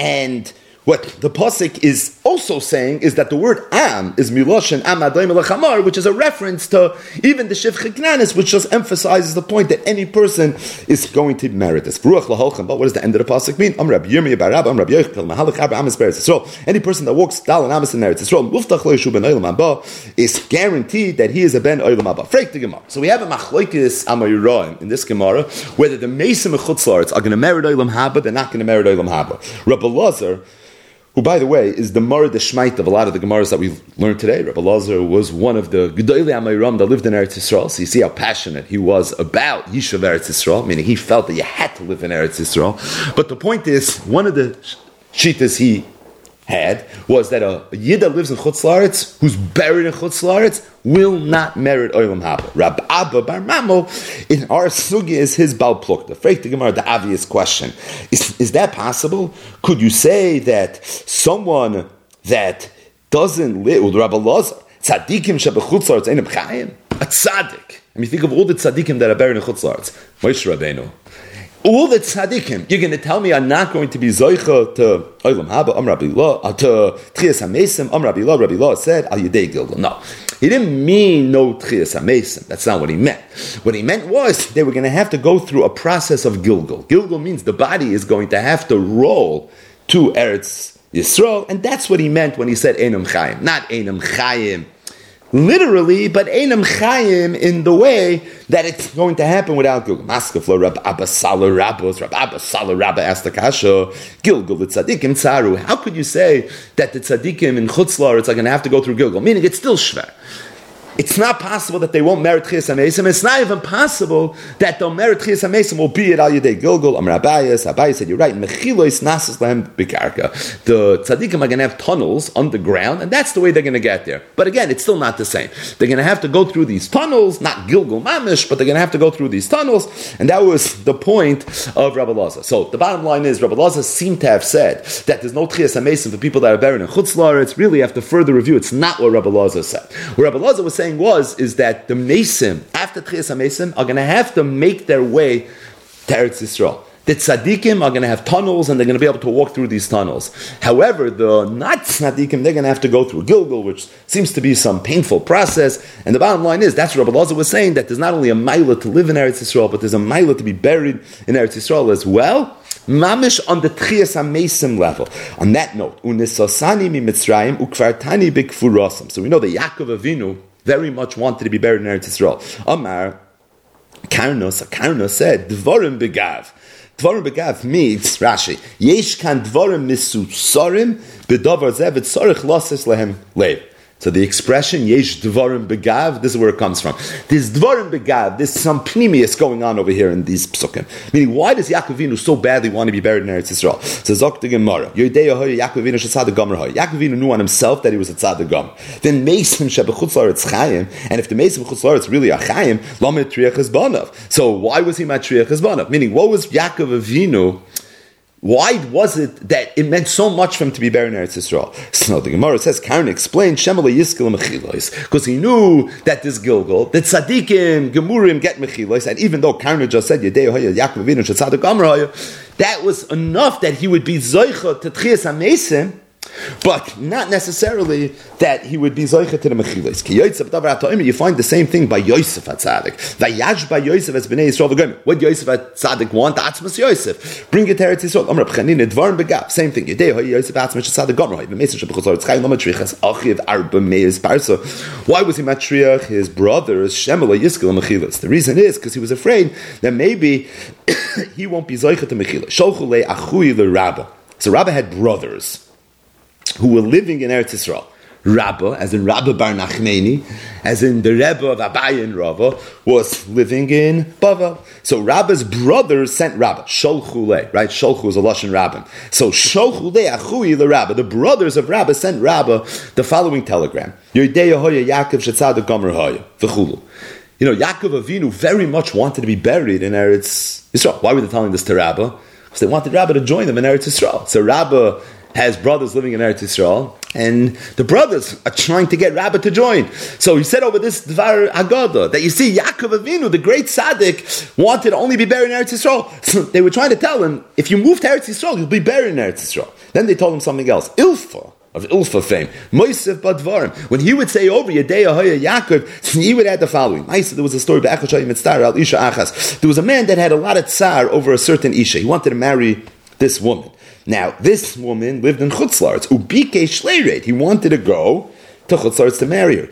and what the pasuk is also saying is that the word am is miloshin am lechamar, which is a reference to even the shiv chiknanis, which just emphasizes the point that any person is going to merit this. But what does the end of the pasuk mean? I'm Rabbi Yirmiyah Barab, Am Rabbi Yochel, Mahalach Abba, Beretz Yisrael. Any person that walks dal and amis in Eretz Yisrael, muftach lo yishu ben olam haba, is guaranteed that he is a ben haba. Freik the Gemara. So we have a machlokes amayuraim in this Gemara, whether the mesim and are going to merit olam haba, they're not going to merit olam haba. Rabbi Lazar who, by the way, is the Mara Shmait of a lot of the Gemaras that we've learned today. Rabbi Lazar was one of the Gedolei Amayram that lived in Eretz Yisrael. So you see how passionate he was about Yishuv Eretz Yisrael, meaning he felt that you had to live in Eretz Yisrael. But the point is, one of the shitas he had was that a, yid that lives in Chutz who's buried in Chutz Laretz, will not merit Olam Haba. Rab Abba Bar Mamo, in our sugi is his Baal. Freik the Gemara, the obvious question. Is, is that possible? Could you say that someone that doesn't live, with Rabbi Lazar, tzadikim shebechutz Laretz, a tzaddik. I mean, think of all the tzaddikim that are buried in Chutz Laretz. Moshe Rabbeinu, all the tzaddikim, you're going to tell me I'm not going to be zoicha to Olam Haba, Am Rabbi Law, uh, to Tchias HaMesim, Am Rabbi Law, Rabbi Law said, Al Yedei Gilgal. No. He didn't mean no Tchias HaMesim. That's not what he meant. What he meant was they were going to have to go through a process of Gilgal. Gilgal means the body is going to have to roll to Eretz Yisrael, and that's what he meant when he said Enam Chaim, not Enam Chaim literally, but Einam Chayim in the way that it's going to happen without Gilgal. Maskaflo Rab Abba Salah Rabbos, Rab Abba Salah Rabba asked the Kasha, Gilgal, the Tzadikim Tzaru. How could you say that the Tzadikim in Chutzlar, it's like going to have to go through Gilgal? Meaning it's still Shver. It's not possible that they won't merit Chias HaMesim. It's not even possible that they'll merit Chias HaMesim will be at Al Yedei Gilgul. Amr Abayas, Abayas said, you're right. Mechilois Nasas Lehem Bikarka. The tzaddikim are going to have tunnels underground, and that's the way they're going to get there. But again, it's still not the same. They're going to have to go through these tunnels, not Gilgal Mamish, but they're going to have to go through these tunnels, and that was the point of Rabbi Laza. So the bottom line is, Rabbi Laza seemed to have said that there's no Chias HaMesim for people that are buried in Chutzlar. It's really, after further review, it's not what Rabbi Laza said. What Rabbi Laza was saying saying was is that the Mesim after Tchias Mesim are going to have to make their way to Eretz Yisrael. The tzaddikim are going to have tunnels and they're going to be able to walk through these tunnels. However, the not tzaddikim, they're going to have to go through Gilgal, which seems to be some painful process. And the bottom line is, that's what Rabbi Lazar was saying, that there's not only a milah to live in Eretz Yisrael, but there's a milah to be buried in Eretz Yisrael as well. Mamish on the Tchias HaMesim level. On that note, Unisosani mi Mitzrayim ukvartani bikfurosam. So we know that Yaakov Avinu, very much wanted to be buried in Eretz Yisrael. Amar, Karnos, Karnos said, Dvorim begav. Dvorim begav means, Rashi, Yesh kan dvorim misusorim, bedovar zevet sorich losses lehem lev. So the expression yesh dvarim begav, this is where it comes from. This dvarim begav, there's some pneumius going on over here in these psukim. Meaning, why does Yaakovinu so badly want to be buried in Eretz Yisrael? So Zok the Gemara, Yodeya hoya Yaakovinu shetzad gomer. Yaakovinu knew on himself that he was a tzad gomer. Then Mesim shebechutz laretz chayim, and if the Mesim chutz laretz really a chayim, lamet triach. So why was he matriach hezbanav? Meaning, what was Yaakov Avinu? Why was it that it meant so much for him to be buried in Eretz Yisrael? So the Gemara says, Karen explained, because he knew that this Gilgal, that Tzadikim, Gemurim get Mechilois, and even though Karen just said, that was enough that he would be Zoicha to Tchias HaMesim, but not necessarily that he would be zoicha to the mechilas. You find the same thing by Yosef at Atzadik. Vayash by Yosef as bnei Yisrael v'goyim. What Yosef Atzadik want? Atzmas Yosef. Bring it to Eretz Yisrael. Amr Bchanin Edvarim begaf. Same thing. Yedei Hoy Yosef Atzmas Atzadik Gomer. V'meisah Shebechosor Tzchayim Lama Trichas Achiv Arba Meis Parsa. Why was he matriach his brothers Shemela Yiskel? The reason is because he was afraid that maybe he won't be zoicha to mechilas. Achui Rabba. So Rabba had brothers who were living in Eretz Yisrael. Rabba, as in Rabba Bar Nachmeni, as in the Rebbe of Abaye and Rava, was living in Bavel. So Rabba's brothers sent Rabba, Sholchule, right? Sholchu is a Lashon Rabban. So Sholchule Achui the Rabba, the brothers of Rabba sent Rabba the following telegram. Yaakov. You know, Yaakov Avinu very much wanted to be buried in Eretz Yisrael. Why were they telling this to Rabba? Because they wanted Rabbi to join them in Eretz Yisrael. So Rabbi has brothers living in Eretz Yisrael, and the brothers are trying to get Rabbi to join. So he said over this Dvar Agada that you see Yaakov Avinu, the great tzaddik, wanted only be buried in Eretz Yisrael. So they were trying to tell him, if you move to Eretz Yisrael, you'll be buried in Eretz Yisrael. Then they told him something else. Ilfa of Ilfa fame. Moisef Badvarim. When he would say over Yedei Ahoya Yaakov, he would add the following. Said, there was a story about Isha Achas. There was a man that had a lot of tsar over a certain Isha. He wanted to marry this woman. Now, this woman lived in Chutzlaritz. Ubike Shleiret. He wanted to go to Chutzlaritz to marry her.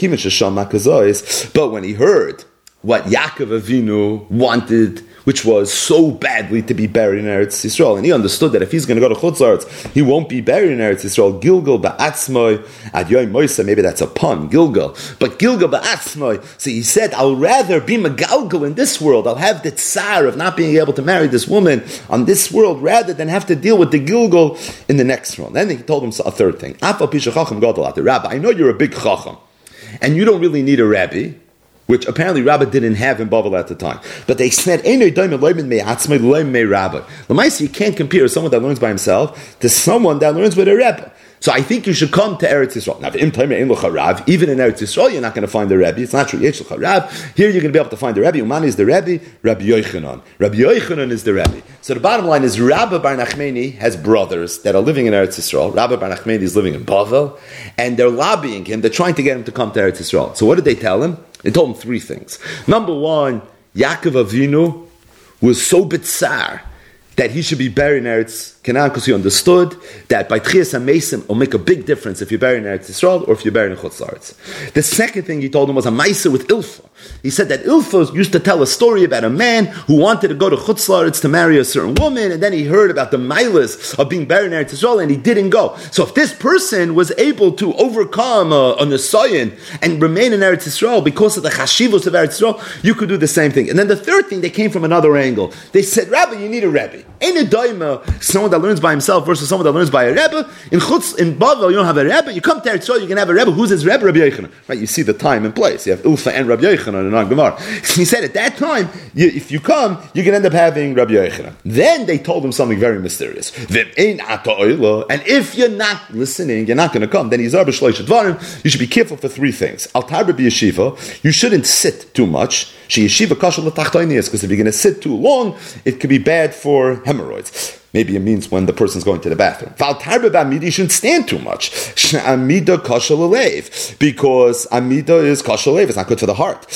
But when he heard what Yaakov Avinu wanted which was so badly to be buried in Eretz Yisrael. And he understood that if he's going to go to Chutzlaritz, he won't be buried in Eretz Yisrael. Gilgal ba'atzmoy ad yoy moisa, maybe that's a pun, Gilgal. But Gilgal ba'atzmoy, so he said, I'll rather be Megalgal in this world. I'll have the tsar of not being able to marry this woman on this world rather than have to deal with the Gilgal in the next world. Then he told him a third thing. Rabbi, I know you're a big chacham, and you don't really need a rabbi which apparently Rabbi didn't have in Bavel at the time. But they said, you can't compare someone that learns by himself to someone that learns with a Rebbe. So I think you should come to Eretz Yisrael. Now, even in Eretz Yisrael, you're not going to find the Rebbe. It's not true. Here you're going to be able to find the Rebbe. Umani is the Rebbe. Rabbi Yochanan. Rabbi Yochanan is the Rebbe. So the bottom line is Rabbi Bar Nachmeni has brothers that are living in Eretz Yisrael. Rabbi Bar Nachmeni is living in Bavel, and they're lobbying him. They're trying to get him to come to Eretz Yisrael. So what did they tell him? They told him three things. Number one, Yaakov Avinu was so bitzar that he should be buried in Eretz Because he understood that by Tchias HaMesim will make a big difference if you're in Eretz Yisrael or if you're in Chutz The second thing he told him was a Maisa with Ilfa. He said that Ilfa used to tell a story about a man who wanted to go to Chutz to marry a certain woman, and then he heard about the Milas of being buried in Eretz Yisrael, and he didn't go. So if this person was able to overcome a, a Nisayan and remain in Eretz Yisrael because of the Chashivos of Eretz Yisrael, you could do the same thing. And then the third thing, they came from another angle. They said, Rabbi, you need a Rebbe. Ain't a daima, someone that learns by himself versus someone that learns by a Rebbe. In Chutz, in Bavel, you don't have a Rebbe. You come to Eretz you can have a Rebbe. Who's his Rebbe? Rabbi Yochanan. Right? You see the time and place. You have Ulfa and Rabbi Yochanan and on Gemara. He said at that time, you, if you come, you can end up having Rabbi Yochanan. Then they told him something very mysterious. And if you're not listening, you're not going to come. Then he's You should be careful for three things. Al yeshiva. You shouldn't sit too much. She yeshiva because if you're going to sit too long, it could be bad for hemorrhoids. Maybe it means when the person's going to the bathroom. You shouldn't stand too much. Amida because amida is kashal It's not good for the heart.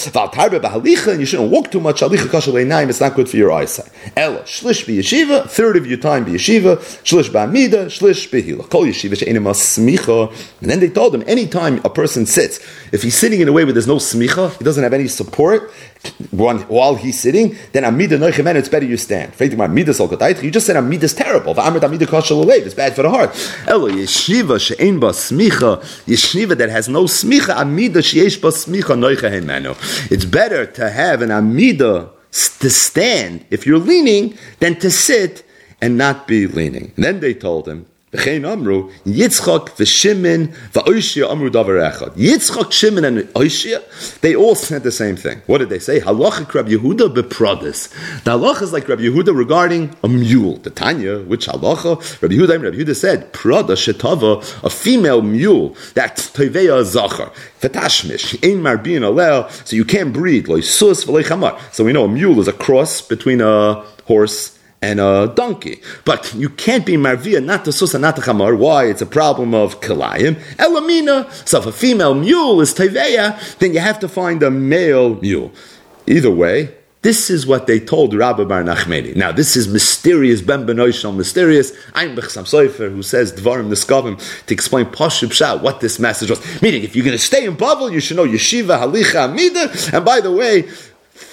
And you shouldn't walk too much. It's not good for your eyesight. Ella shlish yeshiva. Third of your time be yeshiva. Shlish amida. Shlish behila. Kol yeshiva smicha. And then they told him anytime a person sits, if he's sitting in a way where there's no smicha, he doesn't have any support while he's sitting, then amida noichemen. It's better you stand. You just said amida is terrible. It's bad for the heart. Elo yeshiva she'en ba smicha, yeshiva that has no smicha, amida she'esh ba smicha noicha hemenu. It's better to have an amida to stand if you're leaning than to sit and not be leaning. And then they told him, V'chein amru, Yitzchak v'Shimon v'Oishia amru davar echad. Yitzchak, Shimon, and Oishia, they all said the same thing. What did they say? Halacha Rab Yehuda bepradis. The halacha is like Rabbi Yehuda regarding a mule. The Tanya, which halacha? Rabbi Yehuda, Rabbi Yehuda said, prada shetava, a female mule, that's teveya zachar. Fatashmish, ein marbin alel, so you can't breed, loy sus So we know a mule is a cross between a horse and a donkey. But you can't be marvia, not the susa, not the chamar. Why? It's a problem of kilayim. Elamina. So if a female mule is teveya, then you have to find a male mule. Either way, this is what they told Rabbi Bar Nachmeni. Now, this is mysterious, Ben Benoishal, mysterious. I'm Bechsam Soifer, who says Dvarim Niskavim to explain Pashib Shah what this message was. Meaning, if you're going to stay in Bavel, you should know Yeshiva, Halicha, Amida. And by the way,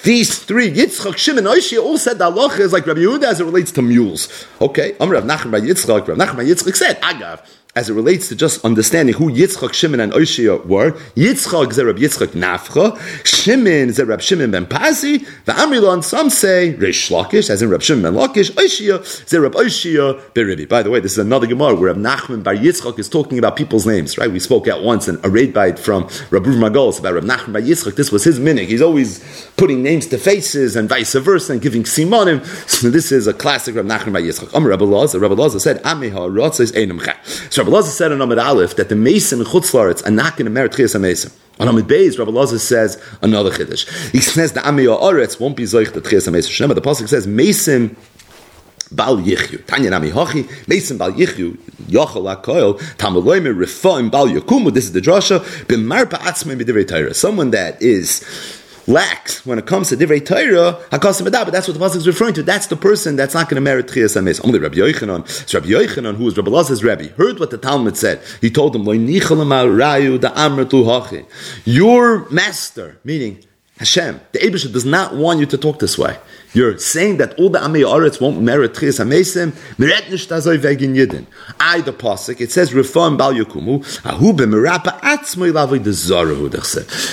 these three, Yitzchak, Shimon, Oishi, all said the halacha is like Rabbi Yehuda as it relates to mules. Okay, I'm Rav Nachman by Yitzchak. Rav Nachman by Yitzchak said, Agav, as it relates to just understanding who Yitzchak, Shimon, and Oishia were. Yitzchak Zerab Yitzchak Nafcha, Shimon Zerab Shimon ben Pazi, the Amrilon, some say Rish Lakish, as in Rab Shimon ben Lakish, Oishia Zerab Oishia Beribi. By the way, this is another Gemara where Rab Nachman Bar Yitzchak is talking about people's names, right? We spoke at once in a raid bite from Rab Ruv Magols about Rab Nachman Bar Yitzchak. This was his minig. He's always putting names to faces and vice versa and giving simonim. So this is a classic Rab Nachman Bar Yitzchak. Am Rabbi Loza, Rabbi Loza said, Ameha Rotzes Einam So Rabbi Lazar said in Amid Aleph that the Mason Chutzlaritz are not going to merit Chias HaMesim. On Amid Beis, Rabbi Lazar says another Chiddush. He says the Amiyah Oretz won't be Zoich the Chias HaMesim. But the Pasuk says, Mason Bal Yichyu. Tanya Nami Hochi, Mason Bal Yichyu, Yochel HaKoil, Tamaloyme Refoim Bal Yakumu. This is the drasha. B'marpa Atzmei B'divrei. Someone that is lacks when it comes to divrei Torah, hakasim but that's what the pasuk is referring to. That's the person that's not going to merit chias ames. Only Rabbi Yochanan, so Rabbi Yochanan, who was Rabbi Lazar's Rabbi, heard what the Talmud said. He told him, Your master, meaning Hashem, the Abisha does not want you to talk this way. You're saying that all the Amei Aretz won't merit Tchias HaMesim, meret nishtazoi vegin yidin. I, the Pasuk, it says, Reform bal yukumu, ahu b'merapa atzmoi lavoi dezara hu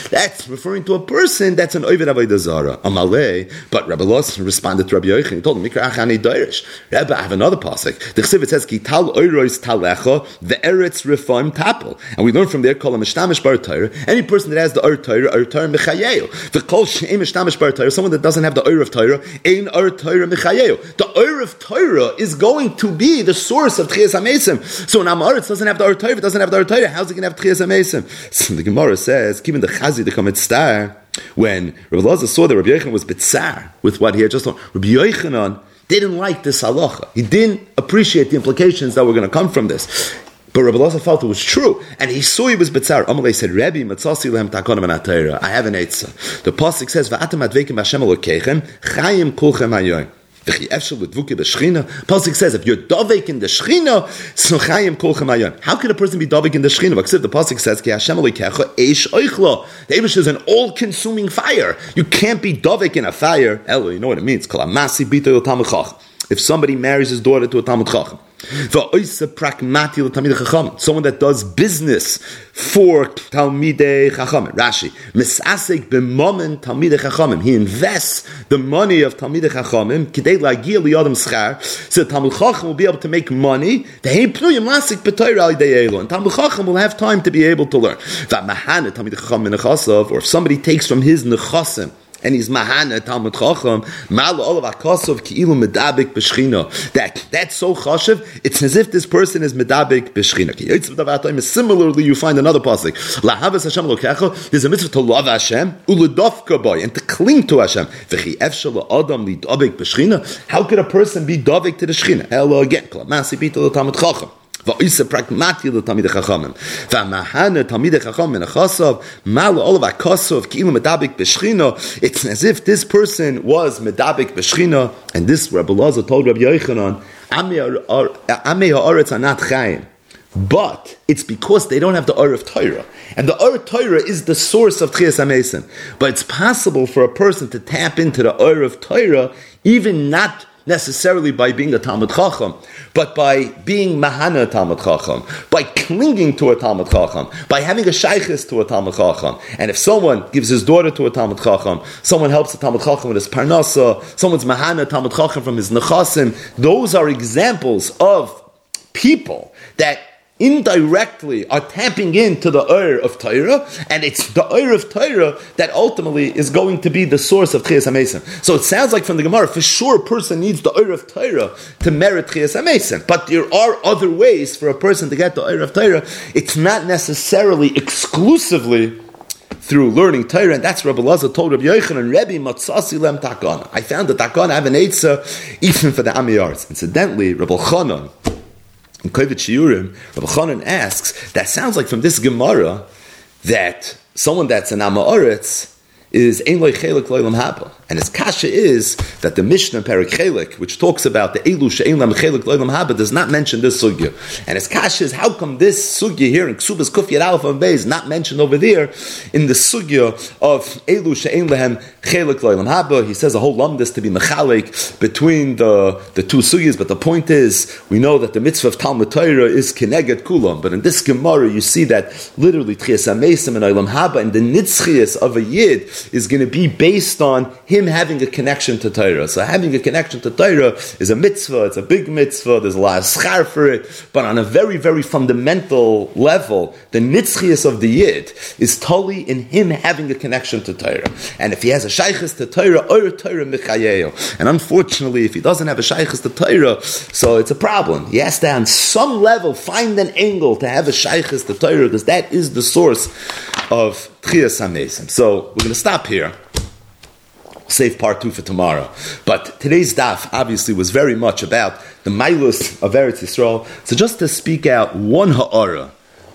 That's referring to a person that's an oivid avoi dezara, amalei, but Rabbi Lawson responded to Rabbi Yoichin, he told him, mikra achani doirish. Rabbi, I have another Pasuk. The Chsiv, it says, ki tal oirois talecha, the eretz reform tapel. And we learn from there, kol ha-mishtamish bar Torah, any person that has the ur Torah, ur Torah mechayeo. The kol she'em mishtamish bar Torah, someone that doesn't have the ur of Torah, Ein Ur Torah The Ur of Torah is going to be the source of Tchias HaMesim. So an Amaretz doesn't have the Ur Torah, doesn't have the Ur Torah, how's it going to have Tchias HaMesim? So the Gemara says, given the Chazi to come at star, when Rabbi Lazar saw that Rabbi Yochanan was bitzar with what he had just done, Rabbi Yochanan didn't like this halacha. He didn't appreciate the implications that were going to come from this. But Rabbi Lazar felt it was true, and he saw he was betzar. Amalei said, "Rabbi, matzasi lehem takonim anatayra. I have an eitzah." The pasuk says, "Va'atam advekim Hashem alokechem chayim kulchem hayoyim." Pasuk says, if you're dovek in the shchina, so chayim kolchem ayon. How can a person be dovek in the shchina? Except the pasuk says, ki Hashem alikecha eish oichlo. The Eibush is an all-consuming fire. You can't be dovek in a fire. Elo, you know what it means. If somebody marries his daughter to a Talmud Chacham, Someone that does business for Talmidei Chachamim. Rashi. Misasik b'momen Talmidei Chachamim. He invests the money of Talmidei Chachamim kidei lagil liyadam schar. So Talmud Chacham will be able to make money. Tehei pluyim lasik b'toyer al elo. And Talmud Chacham will have time to be able to learn. V'mahane Talmidei Chachamim nechasav. Or if somebody takes from his nechasim and he's mahana Talmud Chacham, malo of akosov ki'ilu medabik b'shchina. That that's so chashiv. It's as if this person is medabik b'shchina. Similarly, you find another pasuk. Lahavas Hashem lokecha. There's a mitzvah to love Hashem uledofka boy and to cling to Hashem. V'chi efshel adam lidabik b'shchina. How could a person be davik to the shchina? Hello again. Klamasi bito Talmud Chacham. Va'isa pragmati the Talmid Chachamim. Va'mahana Talmid Chachamim achasav mal all of akasav ki'ilu medabik b'shchina. It's as if this person was medabik b'shchina, and this Rabbi Lazar told Rabbi Yochanan, Amei ha'aretz anat chayim. But it's because they don't have the Ur of Torah. And the Ur of Torah is the source of Tchias HaMesim. But it's possible for a person to tap into the Ur of Torah, even not necessarily by being a Talmud Chacham, but by being Mahana Talmud Chacham, by clinging to a Talmud Chacham, by having a Shaykhis to a Talmud Chacham. And if someone gives his daughter to a Talmud Chacham, someone helps a Talmud Chacham with his Parnasa, someone's Mahana Talmud Chacham from his Nechasim, those are examples of people that indirectly are tapping into the Ur of Torah, and it's the Ur of Torah that ultimately is going to be the source of Chias HaMesim. So it sounds like from the Gemara, for sure a person needs the Ur of Torah to merit Chias HaMesim. But there are other ways for a person to get the Ur of Torah. It's not necessarily exclusively through learning Torah, and that's Rabbi Lazar told Rabbi Yochanan Rebbe Matzasi Lem Takana. I found that Takana have an Eitzah even for the Amiyards. Incidentally, Rabbi Chanan, in Kovetz Shiurim, Rabbi Chanan asks, that sounds like from this Gemara that someone that's an Amaretz is Ein Chelik Loilam Haba. And his kasha is that the Mishnah Perik Chelik, which talks about the Elu She'en Lam Chelik Loilam Haba, does not mention this sugya. And his kasha is how come this sugya here in Ksubas Kufiyat Alpha and Bay is not mentioned over there in the sugya of Elu She'en Lehem Chelik Loilam Haba. He says a whole lumdis to be mechalik between the, the two sugyas, but the point is, we know that the mitzvah of Talmud Torah is Keneged Kulam, but in this Gemara you see that literally Tchias HaMesim and Olam Haba and the Nitzchias of a Yid is going to be based on him having a connection to Torah. So having a connection to Torah is a mitzvah, it's a big mitzvah, there's a lot of schar for it, but on a very, very fundamental level, the Nitzchias of the Yid is totally in him having a connection to Torah. And if he has a shaykhis to Torah, or Torah michayeyo. And unfortunately, if he doesn't have a shaykhis to Torah, so it's a problem. He has to, on some level, find an angle to have a shaykhis to Torah, because that is the source of HaMesim. So we're going to stop here. Save part two for tomorrow. But today's daf obviously was very much about the Mailus of Eretz Yisrael. So just to speak out one ha'ara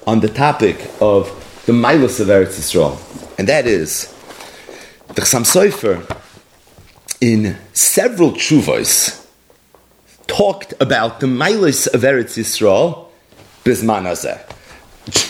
on the topic of the Mailus of Eretz Yisrael, and that is the Chassam Sofer in several tshuvos talked about the Mailus of Eretz Yisrael bisman.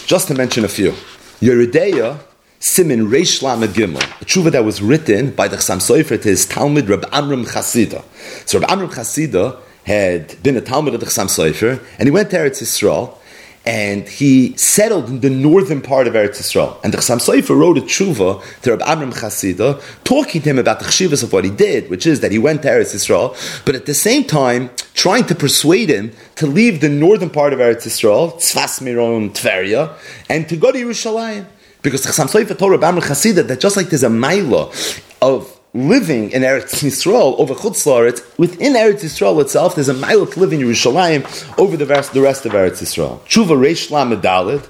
Just to mention a few. Yeridea Simin Reish Lamed Gimel, a tshuva that was written by the Chassam Sofer to his Talmud Reb Amram Chasida. So Reb Amram Chasida had been a Talmud of the Chassam Sofer, and he went to Eretz Yisrael, and he settled in the northern part of Eretz Yisrael. And the Chassam Sofer wrote a tshuva to Reb Amram Chasida, talking to him about the chshivas of what he did, which is that he went to Eretz Yisrael, but at the same time trying to persuade him to leave the northern part of Eretz Yisrael, Tzfas Miron, Tveria, and to go to Yerushalayim. Because Chassam Sofer told Rabbi Amr Chasida that just like there's a maila of living in Eretz Yisrael over Chutz La'aretz, within Eretz Yisrael itself, there's a maila to live in Yerushalayim over the rest, the rest of Eretz Yisrael. Tshuva Reish Lamed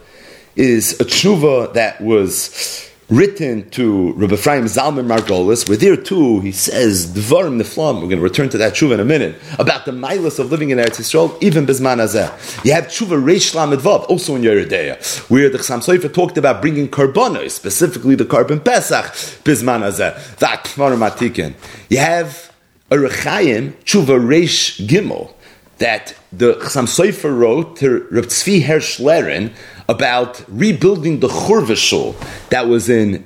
is a tshuva that was written to Rabbi Ephraim Zalman Margolis, where there too he says Dvarim Niflam. We're going to return to that tshuva in a minute about the milas of living in Eretz Yisrael, even Bisman Azeh. You have tshuva Reish Lamed Vav, also in Yeridea, where the Chassam Sofer talked about bringing karbonos, specifically the carbon Pesach Bisman Azeh. That Matikin. You have a Rechayim tshuva Reish Gimel that the Chassam Sofer wrote to Reb Tzvi Hirsch Lehren about rebuilding the Churvashul that was in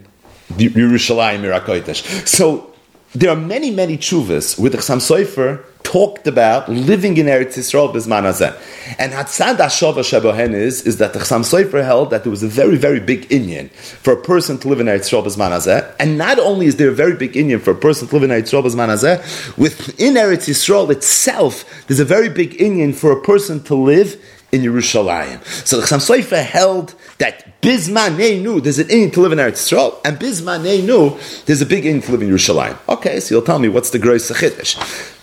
Yerushalayim Mirakoitesh. So there are many, many chuvas with the Chassam Sofer talked about living in Eretz Yisrael bisman hazeh. And Hatzad Ashova Shebohen is, is that the Chassam Sofer held that there was a very, very big Indian for a person to live in Eretz Yisrael bisman hazeh. And not only is there a very big Indian for a person to live in Eretz Yisrael bisman hazeh, within Eretz Yisrael itself, there's a very big Indian for a person to live in Yerushalayim. So the Chassam Sofer held that Bisman knew there's an Indian to live in Eretz Yisrael, and Bisman knew there's a big Indian to live in Yerushalayim. Okay, so you'll tell me what's the Grois Chiddush.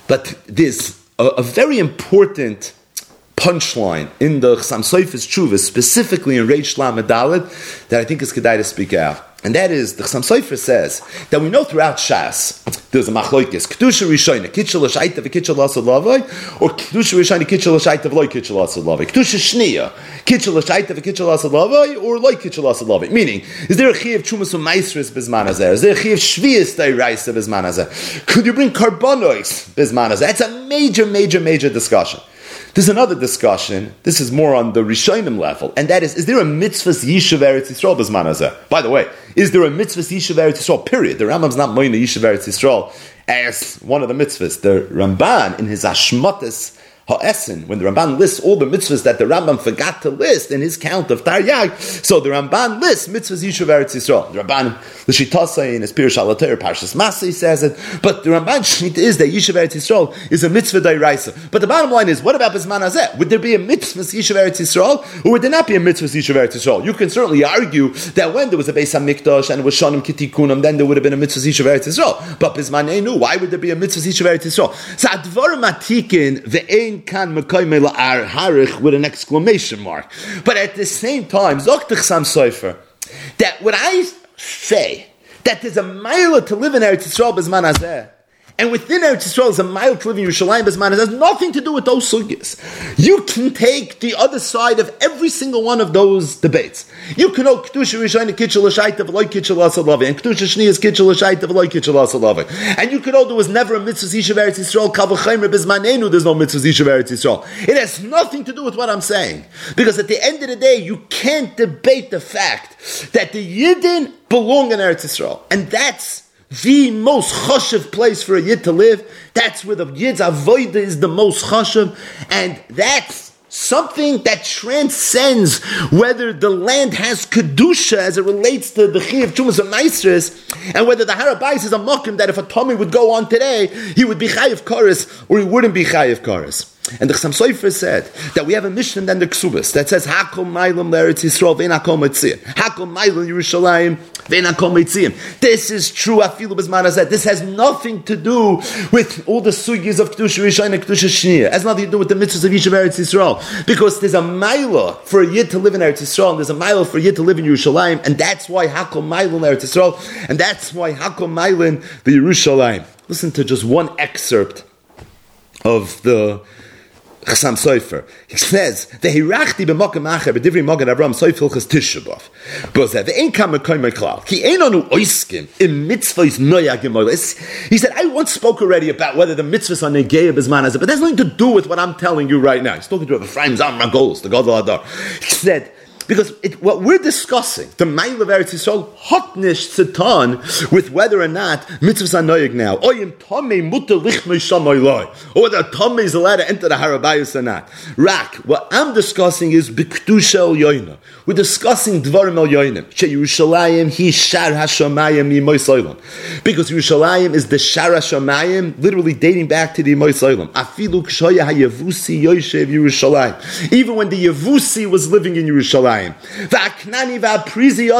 But there's a, a, very important punchline in the Chassam Sofer's Tshuva, specifically in Reish Lamed that I think is Kedai to speak out. And that is, the Chassam Sofer says that we know throughout Shas there's a machloikis kedusha rishayna kitchel l'shaita v'kitchel l'asad lavoi, or kedusha rishayna kitchel l'shaita v'loy kitchel l'asad lavoi. Kedusha shniya kitchel l'shaita v'kitchel l'asad lavoi, or loy kitchel l'asad lavoi. Meaning, is there a chi chumas u'maisris hazeh? Is there a chi of shviyas da'iraisa? Could you bring karbonois bezman hazeh? It's a major, major, major discussion. There's another discussion. This is more on the Rishonim level, and that is: Is there a mitzvah yishuv eretz yisrael By the way, is there a mitzvah yishuv eretz yisrael? Period. The Rambam's not moina yishuv eretz yisrael as one of the mitzvahs. The Ramban in his Ashmatis Ha'essen, when the Ramban lists all the mitzvahs that the Rambam forgot to list in his count of Taryag, so the Ramban lists mitzvahs Yishuv Eretz Yisrael. The Ramban, the Shitasa in his Pirush Alater, Parshas Masay says it, but the Ramban Shit is that Yishuv Eretz Yisrael is a mitzvah Dairaisa. But the bottom line is, what about Bisman Hazeh? Would there be a mitzvah Yishuv Eretz Yisrael, or would there not be a mitzvah Yishuv Eretz Yisrael? You can certainly argue that when there was a Beis HaMikdash and it was Shonim Kitikunam, then there would have been a mitzvah Yishuv Eretz Yisrael. But Bisman Enu, why would there be a mitzvah Yishuv Eretz Yisrael? So Advar Matikin, Ve'ein kan harich with an exclamation mark. But at the same time, Zoktich Sam Sofer, that when I say that there's a mile to live in Eretz Yisrael Bezman Hazeh, And within Eretz Yisrael is a mile to in Yerushalayim Bezman. It has nothing to do with those sugyas. You can take the other side of every single one of those debates. You can know Kedusha Rishayna Kitchel L'Shaita V'loy Kitchel Asalavi and Kedusha Shniyas Kitchel L'Shaita V'loy Kitchel. And you can know there was never a mitzvah Yishav Eretz Yisrael Kavachayim Bezmanenu. There's no mitzvah Yishav Eretz Yisrael. It has nothing to do with what I'm saying because at the end of the day, you can't debate the fact that the Yidden belong in Eretz Yisrael, and that's the most chashiv place for a yid to live. That's where the yid's avoida is the most chashiv, and that's something that transcends whether the land has kedusha as it relates to the chi of chumas and maestris, and whether the harabais is a mokim that if a Tommy would go on today, he would be chayiv chorus or he wouldn't be chayiv chorus. And the Chassam Sofer said that we have a mission in the Ksubas that says Hakol Mailam Leretz Yisrael Vein Hakol Metziyim Hakol Mailam Yerushalayim Vein Metziyim This is true Afilu Bezman said this has nothing to do with all the sugyas of Kedusha Rishon and Kedusha Shnia has nothing to do with the mitzvahs of Yishav Eretz Yisrael. Because there's a Maila for a Yid to live in Eretz Yisrael and there's a Maila for a Yid to live in Yerushalayim and that's why Hakol Mailam Eretz Yisrael and that's why Hakol Mailam the Yerushalayim. Listen to just one excerpt of the Chassam Sofer. He says, "Vehirachti b'mokem acher b'divri mogen Avram Sofer chas tishabov." But that the ain't come koy meklal. Ki ein anu oiskim in mitzvahs noya gemolis. He said, "I once spoke already about whether the mitzvahs are negeya b'zman but that's nothing to do with what I'm telling you right now." He's talking to Ephraim Zalman Margolis, the God of Adar. He said. Because it, what we're discussing, the Mail of Eretz Yisrael, hotnish tzatan, with whether or not mitzvahs are noyig now. Oyim. Or whether tomei is allowed to enter the harabayas or not. Rak, what I'm discussing is bikdusha el yoyna. We're discussing dvarim el yoynim. She Yerushalayim, he shar hashamayim yimoy soilam. Because Yerushalayim is the shar hashamayim, literally dating back to the yimoy soilam. Afilu kshoya hayavusi yoyshev Yerushalayim. Even when the Yavusi was living in Yerushalayim, Mitzrayim.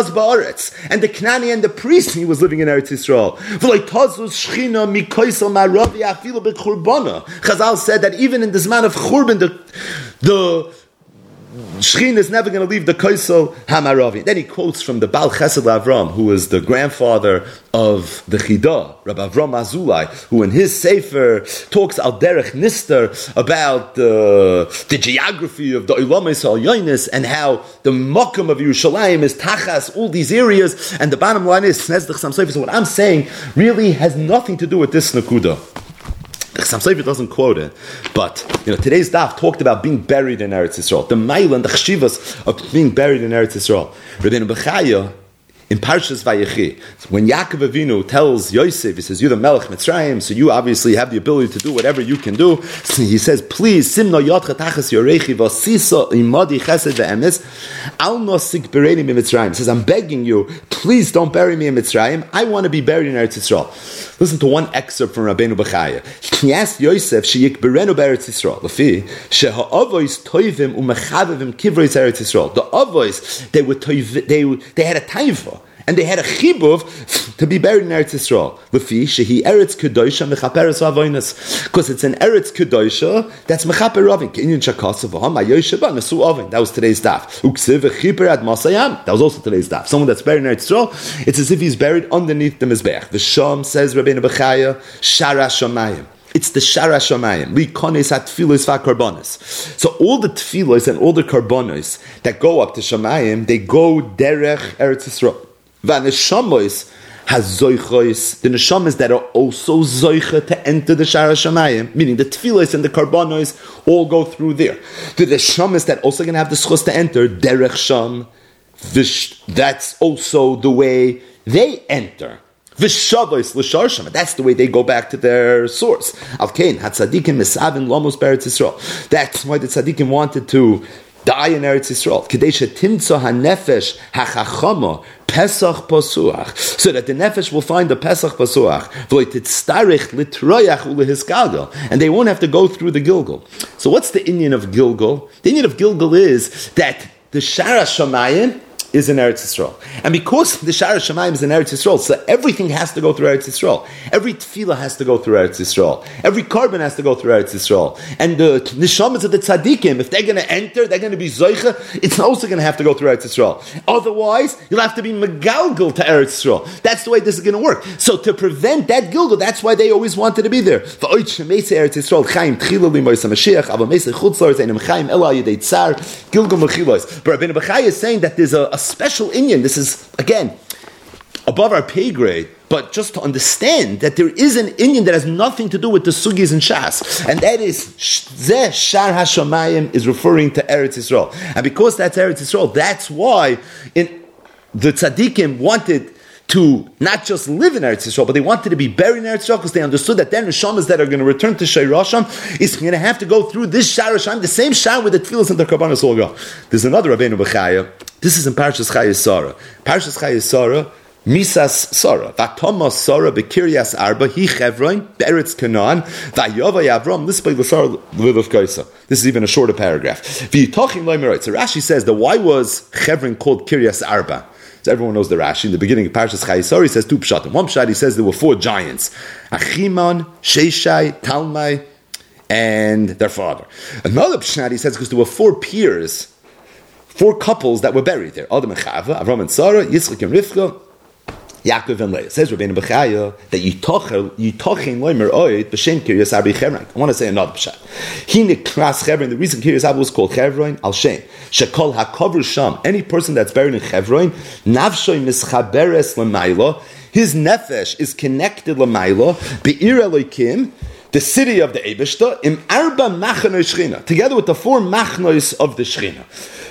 Ba'aretz. And the Knani and the priest, he was living in Eretz Yisrael. Chazal said that even in this man of churban, the, the Shechin is never going to leave the Kaisel Hamaravi. Then he quotes from the Bal Chesed Avram, who is the grandfather of the Chida, Rabbi Avram Azulai, who in his Sefer talks al derech nister about the, the geography of the Ilamis al Yonis and how the Mokum of Yerushalayim is Tachas, all these areas. And the bottom line is, so what I'm saying really has nothing to do with this Nakuda. Chassam Sofer doesn't quote it, but you know today's daf talked about being buried in Eretz Yisrael. The and the chshivas of being buried in Eretz Yisrael. Rabbeinu Bechaya in Parshas Vayechi, when Yaakov Avinu tells Yosef, he says, "You're the Melech Mitzrayim, so you obviously have the ability to do whatever you can do." So he says, "Please, simno yotcha tachas yorechi v'sisa imadi chesed ve'emes al nosik bereni Mitzrayim." He says, "I'm begging you, please don't bury me in Mitzrayim. I want to be buried in Eretz Yisrael." Listen to one excerpt from Rabbeinu Bechaya. He asked Yosef, "Sheyik berenu beretz Yisrael." Lefi shehaavois toivim umechavivim kivreis Eretz Yisrael. The avos they were toiv, they they had a taiva and they had a chibuv to be buried in Eretz Yisrael. Lefi shehi Eretz Kedosha mechaperes avonis, because it's an Eretz Kedosha that's mechaper ravin. Kinyan shakasa v'ham ayosheba nesu avin. That was today's daf. Uksiv chiper ad masayam. That was also today's daf. Someone that's buried in Eretz Yisrael, it's as if he's buried underneath the mizbech. The sham says Rabbeinu Bechaya shara shamayim. It's the Shara Shamayim. We konis at tfilos vakarbonis. So all the tfilos and all the karbonis that go up to Shamayim, they go derech Eretz Yisrael. Has the neshamas that are also zoicha to enter the Shara Shamayim, meaning the tefillos and the karbonos all go through there. The neshamas that also going to have the schos to enter, derech sham, that's also the way they enter. Vishavos l'sharsham. That's the way they go back to their source. Alkein hatzadikim misavin lomos beretz Yisrael. That's why the tzadikim wanted to die in Eretz Yisrael. Kadesha timtza hanefesh hachachama pesach pasuach, so that the nefesh will find the pesach pasuach. And they won't have to go through the Gilgal. So what's the Indian of Gilgal? The Indian of Gilgal is that the Shara Shamayim is in Eretz Yisrael. And because the Shara Shemaim is in Eretz Yisrael, so everything has to go through Eretz Yisrael. Every tefillah has to go through Eretz Yisrael. Every carbon has to go through Eretz Yisrael. And the neshamas of the tzaddikim, if they're going to enter, they're going to be zoicha, it's also going to have to go through Eretz Yisrael. Otherwise, you'll have to be megalgal to Eretz Yisrael. That's the way this is going to work. So to prevent that gilgal, that's why they always wanted to be there. But Rabbi Bechai is saying that there's a, a special Indian. This is, again, above our pay grade, but just to understand that there is an Indian that has nothing to do with the sugis and shas, and that is Zeh Shar Hashamayim is referring to Eretz Yisrael, and because that's Eretz Yisrael, that's why in the tzaddikim wanted to not just live in Eretz Yisrael, but they wanted to be buried in Eretz Yisrael because they understood that then neshamas that are going to return to Shayrasham is going to have to go through this Shar Hashem, the same Shar with the tefillahs and the karbanos all go. There's another Rabbeinu Bechaya. This is in Parshas Chayes Sarah. Parshas Chayes Sarah. Misas Sora, Vatoma Sora Bekiryas Arba, He Chevron, Beretz Canaan, Vayova Yavram, this by Lasar Lilav Kaisa. This is even a shorter paragraph. V'yitochim Loimer So Rashi says that why was Chevron called Kiryas Arba? So everyone knows the Rashi. In the beginning of Parshas Chayesor, he says two pshatim. One pshat, he says there were four giants. Achimon, Sheshai, Talmai, and their father. Another pshat, he says, because there were four peers, four couples that were buried there. Adam and Chava, Avram and Sarah, Yitzchak and Rivka, Yaakov and Leah. Says Rabbeinu Bechaya that Yitochen Loimer Oid b'Shem Kiryas Abi Chevron. I want to say another pshat. He nekras Chevron. The reason Kiryas Abi was called Chevron al Shem Shekol Hakover Sham. Any person that's buried in Chevron, Navshoy Mischaberes Lamailo. His nefesh is connected Lamailo Be'ir Elokim the city of the Ebishta, im arba machanoy shchina, together with the four machnois of the shchina.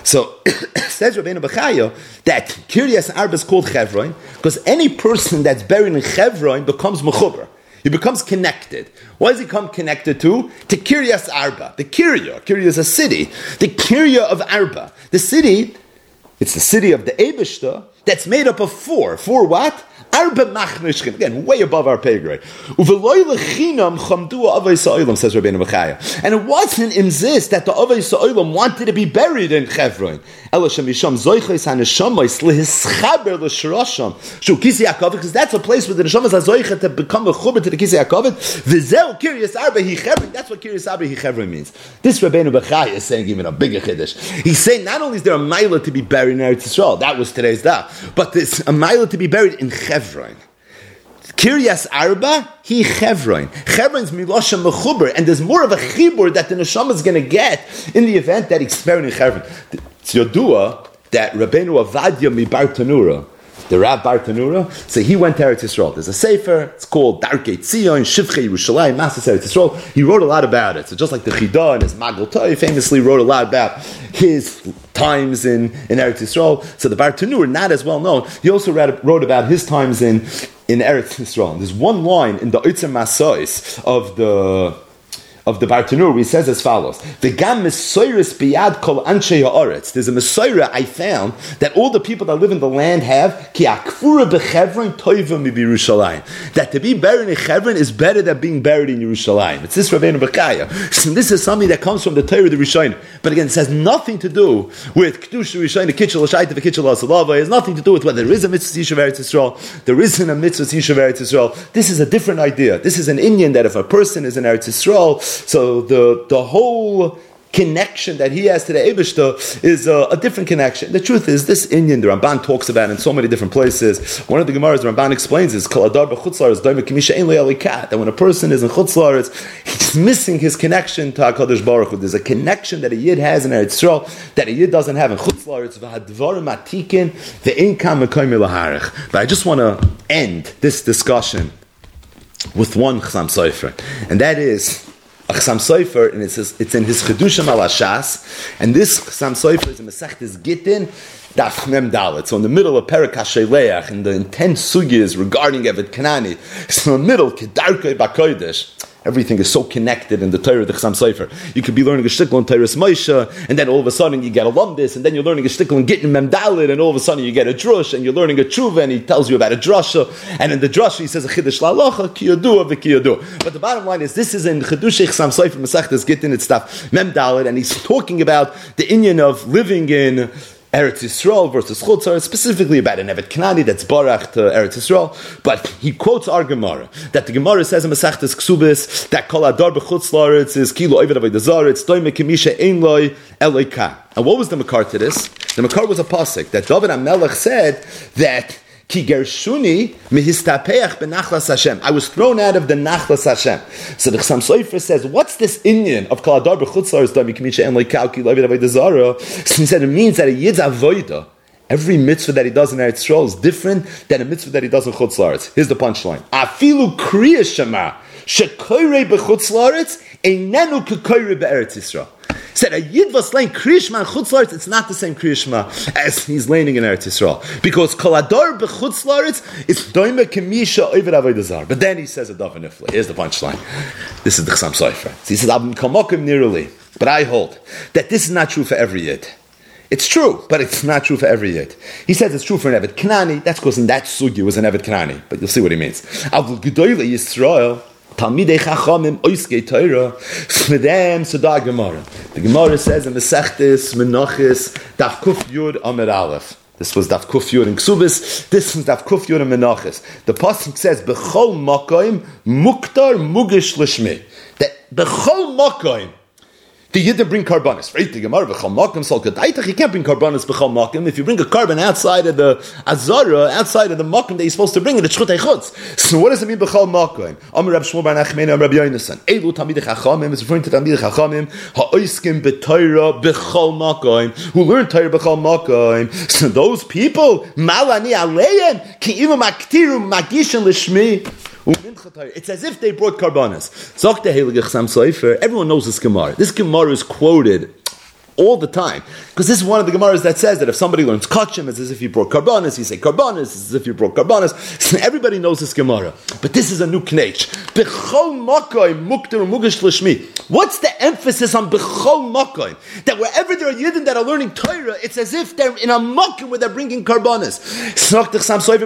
So says Rabbeinu Bechaya that Kiryas Arba is called Chevron because any person that's buried in Chevron becomes mechuber. He becomes connected. What does he come connected to? To Kiryas Arba, the Kirya. Kirya is a city. The Kirya of Arba, the city. It's the city of the Ebishta that's made up of four. Four what? Arba machnishkin. Again, way above our pay grade. Uveloy lechinam chamdu avay sa'ilam, says Rabbeinu Bechaya. And it wasn't in this that the avay sa'ilam wanted to be buried in Chevron. Elashem yisham zoichais haneshamais lehischaber l'shrosham. Shu kisi Yaakov, because that's a place where the neshamas are to become a chuber to the kisi Yaakov. V'zeu kiryas arba hi Chevron. That's what kiryas arba hi Chevron means. This Rabbeinu Bechaya is saying even a bigger chiddush. He's saying not only is there a mile to be buried in Eretz Yisrael, that was today's da, but there's a mile to be buried in Chevron. Chevron. Kiryas Arba, he Chevron. Chevron's Milosha Mechuber, and there's more of a chibur that the neshama is going to get in the event that he's in Chevron. It's Yodua that Rabbeinu Avadia mi Bartanura, the Rav Bartanura, so he went to Eretz Yisrael. There's a sefer, it's called Darkei Tzion, Shivchei Yerushalayim, Masas Eretz Yisrael. He wrote a lot about it. So just like the Chidah and his Magol Toy famously wrote a lot about his times in, in Eretz Yisrael. So the Bar Bartanura, not as well known, he also read, wrote about his times in, in Eretz Yisrael. There's one line in the Oitzer Masois of the of the Bartanur, he says as follows: The gam Messiris biyad kol anshe haaretz. There's a Messiah I found that all the people that live in the land have ki akfura bechevron toiva Yerushalayim. That to be buried in Chevron is better than being buried in Yerushalayim. It's this Rabbeinu Bechaya. This is something that comes from the Torah of the Rishayim. But again, it has nothing to do with kedusha Rishayim, the kitchel the kitchel l'asalava. It has nothing to do with whether there is a mitzvah yishav Eretz Yisrael, there isn't a mitzvah yishav Eretz Yisrael. This is a different idea. This is an inyan that if a person is in Eretz Yisrael so the, the whole connection that he has to the Ebishta is a, a, different connection. The truth is, this inyan, the Ramban talks about in so many different places. One of the Gemaras the Ramban explains is that when a person is in Chutzlar, he's missing his connection to HaKadosh Baruch Hu. There's a connection that a Yid has in Eretz Yisrael that a Yid doesn't have in Chutzlar. But I just want to end this discussion with one Chasam Sofer, and that is Chasam Sofer, and it says it's in his Chedushim al and this Chasam Sofer is in Masechtes Gittin, Daf Mem Dalet. So in the middle of Perak HaSheleach, and the intense sugiyas regarding Evet Kanani, so in the middle, Kedarkei Bakoidesh, Everything is so connected in the Torah, the Chasam Sofer. You could be learning a shtickle in Torah Moshe, and then all of a sudden you get a lumbus, and then you're learning a shtickle in Gittin Memdalit, and all of a sudden you get a drush, and you're learning a tshuva, and he tells you about a drasha, and in the drasha he says a chiddush la'alocha, ki yodua But the bottom line is, this is in Chedush Chasam Sofer Masechtas Gittin, it's stuff Memdalit, and he's talking about the inyan of living in Eretz Yisrael versus Chutzar, specifically about an Evet Kanani that's Barach to Eretz Yisrael. But he quotes our Gemara that the Gemara says in Masechtas Ksubis that Kol Adar b'Chutz Laretz is Kilo Ovid Avodah. It's Doime Kimisha Ein Loi. And what was the Makar to this? The Makar was a pasuk that David Amelech said that Ki mihistapeach benachlas Hashem. I was thrown out of the nachlas Hashem. So the Chassam Sofer says, what's this inyan of kaladar b'chutzlar is dami kamisha and like kalki levi avodah? So he said it means that a yid's. Every mitzvah that he does in Eretz Yisrael is different than a mitzvah that he does in Chutz Laretz. Here's the punchline: Afilu kriya shema shekoire b'Chutz Laretz einenu kekoire be'Eretz Yisrael said a yid was laying kriyishma chutzlaritz, it's not the same kriyishma as he's laying in Eretz Yisrael. Because kolador bechutzlaritz is doime kemisha over avodah But then he says a dove Here's the punchline. This is the Chassam Sofer. So he says, I'm kamokim niruli. But I hold that this is not true for every yid. It's true, but it's not true for every yid. He says it's true for an Evet Kanani. That's because in that sugi was an Evet Kanani. But you'll see what he means. Avul Gedoyle Yisrael. Talmidei Chachamim Oiskei Torah them the Gemara. The Gemara says in the Sechtes Menachis Daf Kuf Yud Amir Aleph. This was Daf Kuf Yud in Ksubis. This was Daf Kuf Yud in Menachis. The pasuk says Bechol Makoim Muktar Mugish Lishmi. That Bechol Makoim the Yidden bring karbanis, right? The Gemara. You can't bring karbanis b'chal makim. If you bring a korban outside of the azara, outside of the makim that you're supposed to bring it, it's chutei chutz. So what does it mean b'chal makim? Amar Rab Shmuel bar Nachmeni, Amar Rab Yonasan. Elu tamid chachamim is referring to tamid chachamim ha'oiskim b'toira b'chal makim who learn Torah b'chal makim. So those people malani aleim ki maktiru magishin lishmi. It's as if they brought karbanas. Everyone knows this Gemara. This Gemara is quoted all the time. Because this is one of the Gemaras that says that if somebody learns Kachim, it's as if you brought Karbanis, he say Karbanis, it's as if you brought Karbanis. Everybody knows this Gemara. But this is a new Knech. What's the emphasis on Bechol Makoy? That wherever there are Yidden that are learning Torah, it's as if they're in a Makim where they're bringing Karbanis.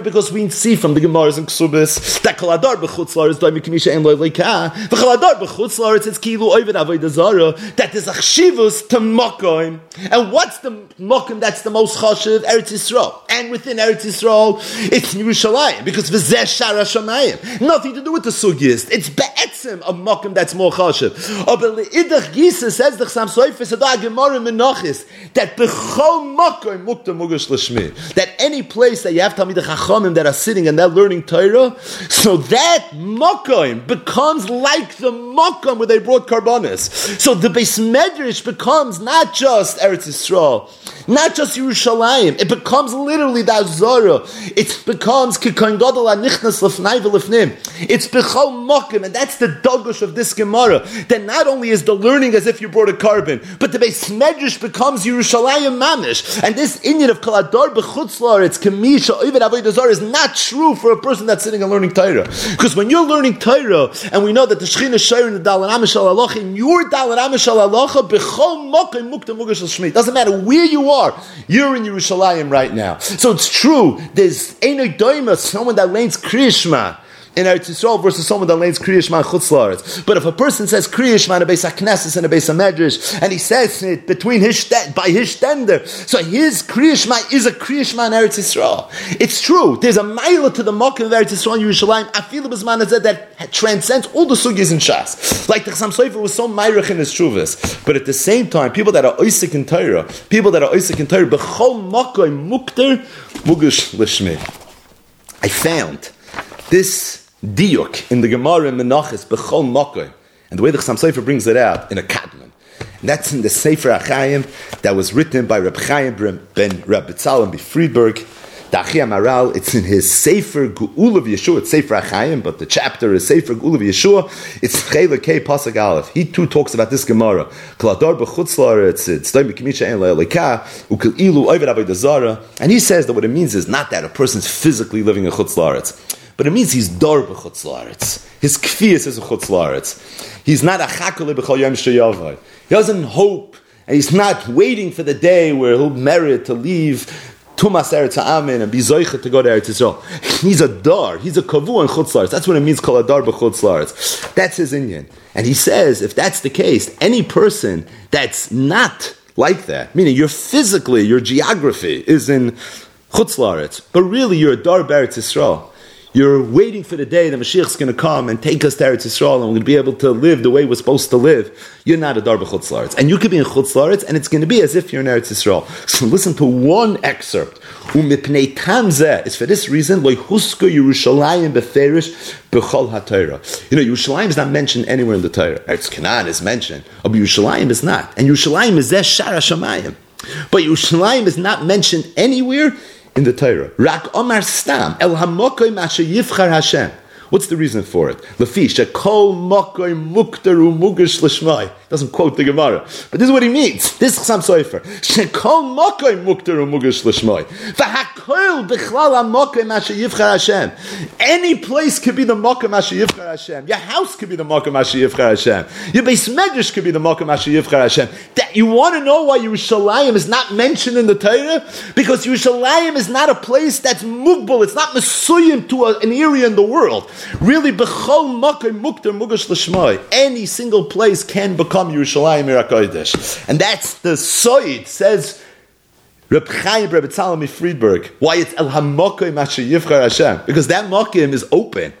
Because we see from the Gemaras and Ksubis that Kaladar Bechutzlar is Daimi Kamisha and Loy Leika. Kaladar Bechutzlar, it's Kilu Zara. That is a Chshivus to Makoy. And what's the mokum that's the most chashiv? Eretz Yisrael. And within Eretz Yisrael, it's Yerushalayim, because v'zeh shara shamayim. Nothing to do with the sugist. It's be'etzim a mokum that's more chashiv. But le'idach gisa says the Chassam Soifis adah gemara menachis, that b'chol mokum mukta mugash l'shmi. That any place that you have Talmid Chachamim that are sitting and they're learning Torah, so that mokum becomes like the mokum where they brought karbonis. So the base medrash becomes not just Eretz Yisrael. Not just Yerushalayim. It becomes literally the Azara. It becomes Kikoin Gadol Anichnas Lefnai V'Lefnim. It's Bechol Mokim, and that's the dogush of this Gemara. That not only is the learning as if you brought a korban, but the base medrash becomes Yerushalayim Mamish. And this inyan of Kaladar Bechutzlar, it's Kamisha, Ovid Avodah is not true for a person that's sitting and learning Torah. Because when you're learning Torah, and we know that the Shechina Shayr in the Dalan Amishal Allah, in your Dalan Amishal Allah, Bechol Mokim. Doesn't matter where you are, you're in Yerushalayim right now. So it's true, there's Enoch Doima, someone that lanes Krishma in Eretz Yisrael versus someone that lanes Kriyash Man Chutz But if a person says Kriyash Man a base Knesses and a base Medrash, and he says it between his by his stender, so his Kriyash Man is a Kriyash Man Eretz Yisrael. It's true. There's a mile to the Mokkah of Eretz Yisrael Yerushalayim. Afilu Bezman that that transcends all the sugyas in Shas. Like the Chassam Sofer was so myrich in his shuvas. But at the same time, people that are oisek in Torah, people that are oisek in Torah, B'chol Mokkah Mukter Mugish Lishmi. I found this diuk in the Gemara in Menachis bechol mokoy, and the way the Chassam Sofer brings it out in a kadman. And that's in the Sefer Achayim that was written by Reb Chaim ben Reb B'Tzalel Friedberg. The Achia Maharal, it's in his Sefer Gu'ul of Yeshua. It's Sefer Achayim, but the chapter is Sefer Gu'ul of Yeshua. It's Chayla Kei Pasag Aleph. He too talks about this Gemara. Kladar b'chutzlar, it's Doim b'kimisha en le'eleka, ukil ilu oivet And he says that what it means is not that a person's physically living in chutzlaretz but it means he's dor b'chutz His kfiyas is a chutz He's not a chakale b'chol yom sheyavai. He doesn't hope, and he's not waiting for the day where he'll merit to leave Tumas Eretz Amen and be zoichet to go to Eretz Yisrael. He's a dar. He's a kavu in chutz That's what it means, kol adar b'chutz That's his inyan. And he says, if that's the case, any person that's not like that. Meaning, you're physically, your geography is in Chutz but really you're a Dar Beretz Yisrael. You're waiting for the day that is going to come and take us to Eretz Yisrael and we're going to be able to live the way we're supposed to live. You're not a Darba Chutz And you could be in Chutz and it's going to be as if you're in Eretz Yisrael. So listen to one excerpt. Is for this reason, You know, Yerushalayim is not mentioned anywhere in the Torah. Eretz Canaan is mentioned, but Yerushalayim is not. And Yerushalayim is zeh shara shamayim. But Yerushalayim is not mentioned anywhere in the Torah. Rak Omar Stam El Hamokoy Masha Yivchar Hashem. What's the reason for it? Lafi Shekol Mokoy Muktaru Mugish Lishmai doesn't quote the Gemara. But this is what he means. This Chassam Sofer. Shekol mokoy mukter umugish l'shmoy. V'hakol b'chlal ha-mokoy masha yivchar Hashem. Any place could be the mokoy masha yivchar Hashem. Your house could be the mokoy masha yivchar Hashem. Your base medrash could be the mokoy masha yivchar Hashem. That you want to know why Yerushalayim is not mentioned in the Torah? Because Yerushalayim is not a place that's mugbal. It's not mesuyim to an area in the world. Really, b'chol mokoy mukter mugish l'shmoy. Any single place can become Yerushalayim Irakoidesh. And that's the Soid, says Reb Chaim Reb Tzalmi Friedberg, why it's El Hamokim Asher Yivchar Hashem. Because that Mokim is open.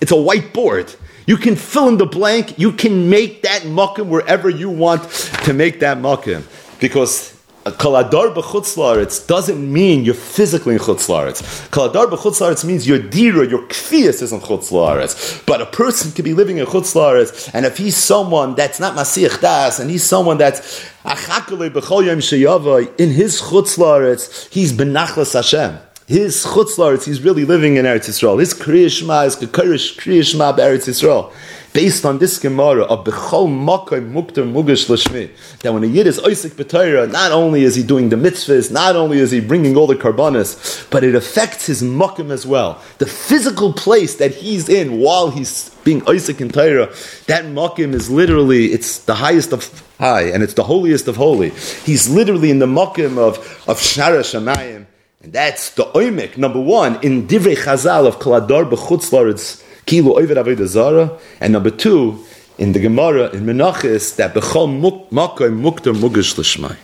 It's a whiteboard. You can fill in the blank. You can make that Mokim wherever you want to make that Mokim. Because Kaladar b'chutzlaretz doesn't mean you're physically in chutzlaretz. Kaladar b'chutzlaretz means your dira, your kfiyas is in chutzlaretz. But a person could be living in chutzlaretz, and if he's someone that's not Masich Das, and he's someone that's achakale b'chol yom in his chutzlaretz, he's benachlas Hashem. His chutzlaretz, he's really living in Eretz Yisrael. His kriyishma is kekarish kriyishma b'Eretz Yisrael based on this Gemara of Bechol Makai Mukter Mugish Lashmi, that when a Yid is oisek B'Torah, not only is he doing the mitzvahs, not only is he bringing all the karbanis, but it affects his Makim as well. The physical place that he's in while he's being oisek in Torah, that Makim is literally, it's the highest of high, and it's the holiest of holy. He's literally in the Makim of, of Shara Shamayim. And that's the oimik, number one, in Divrei Chazal of Kaladar B'chutz Laretz, Kilu Oived Avodah Zara, and number two, in the Gemara in Menachis that Bechol Makoy Mukter Mugish Lishmai.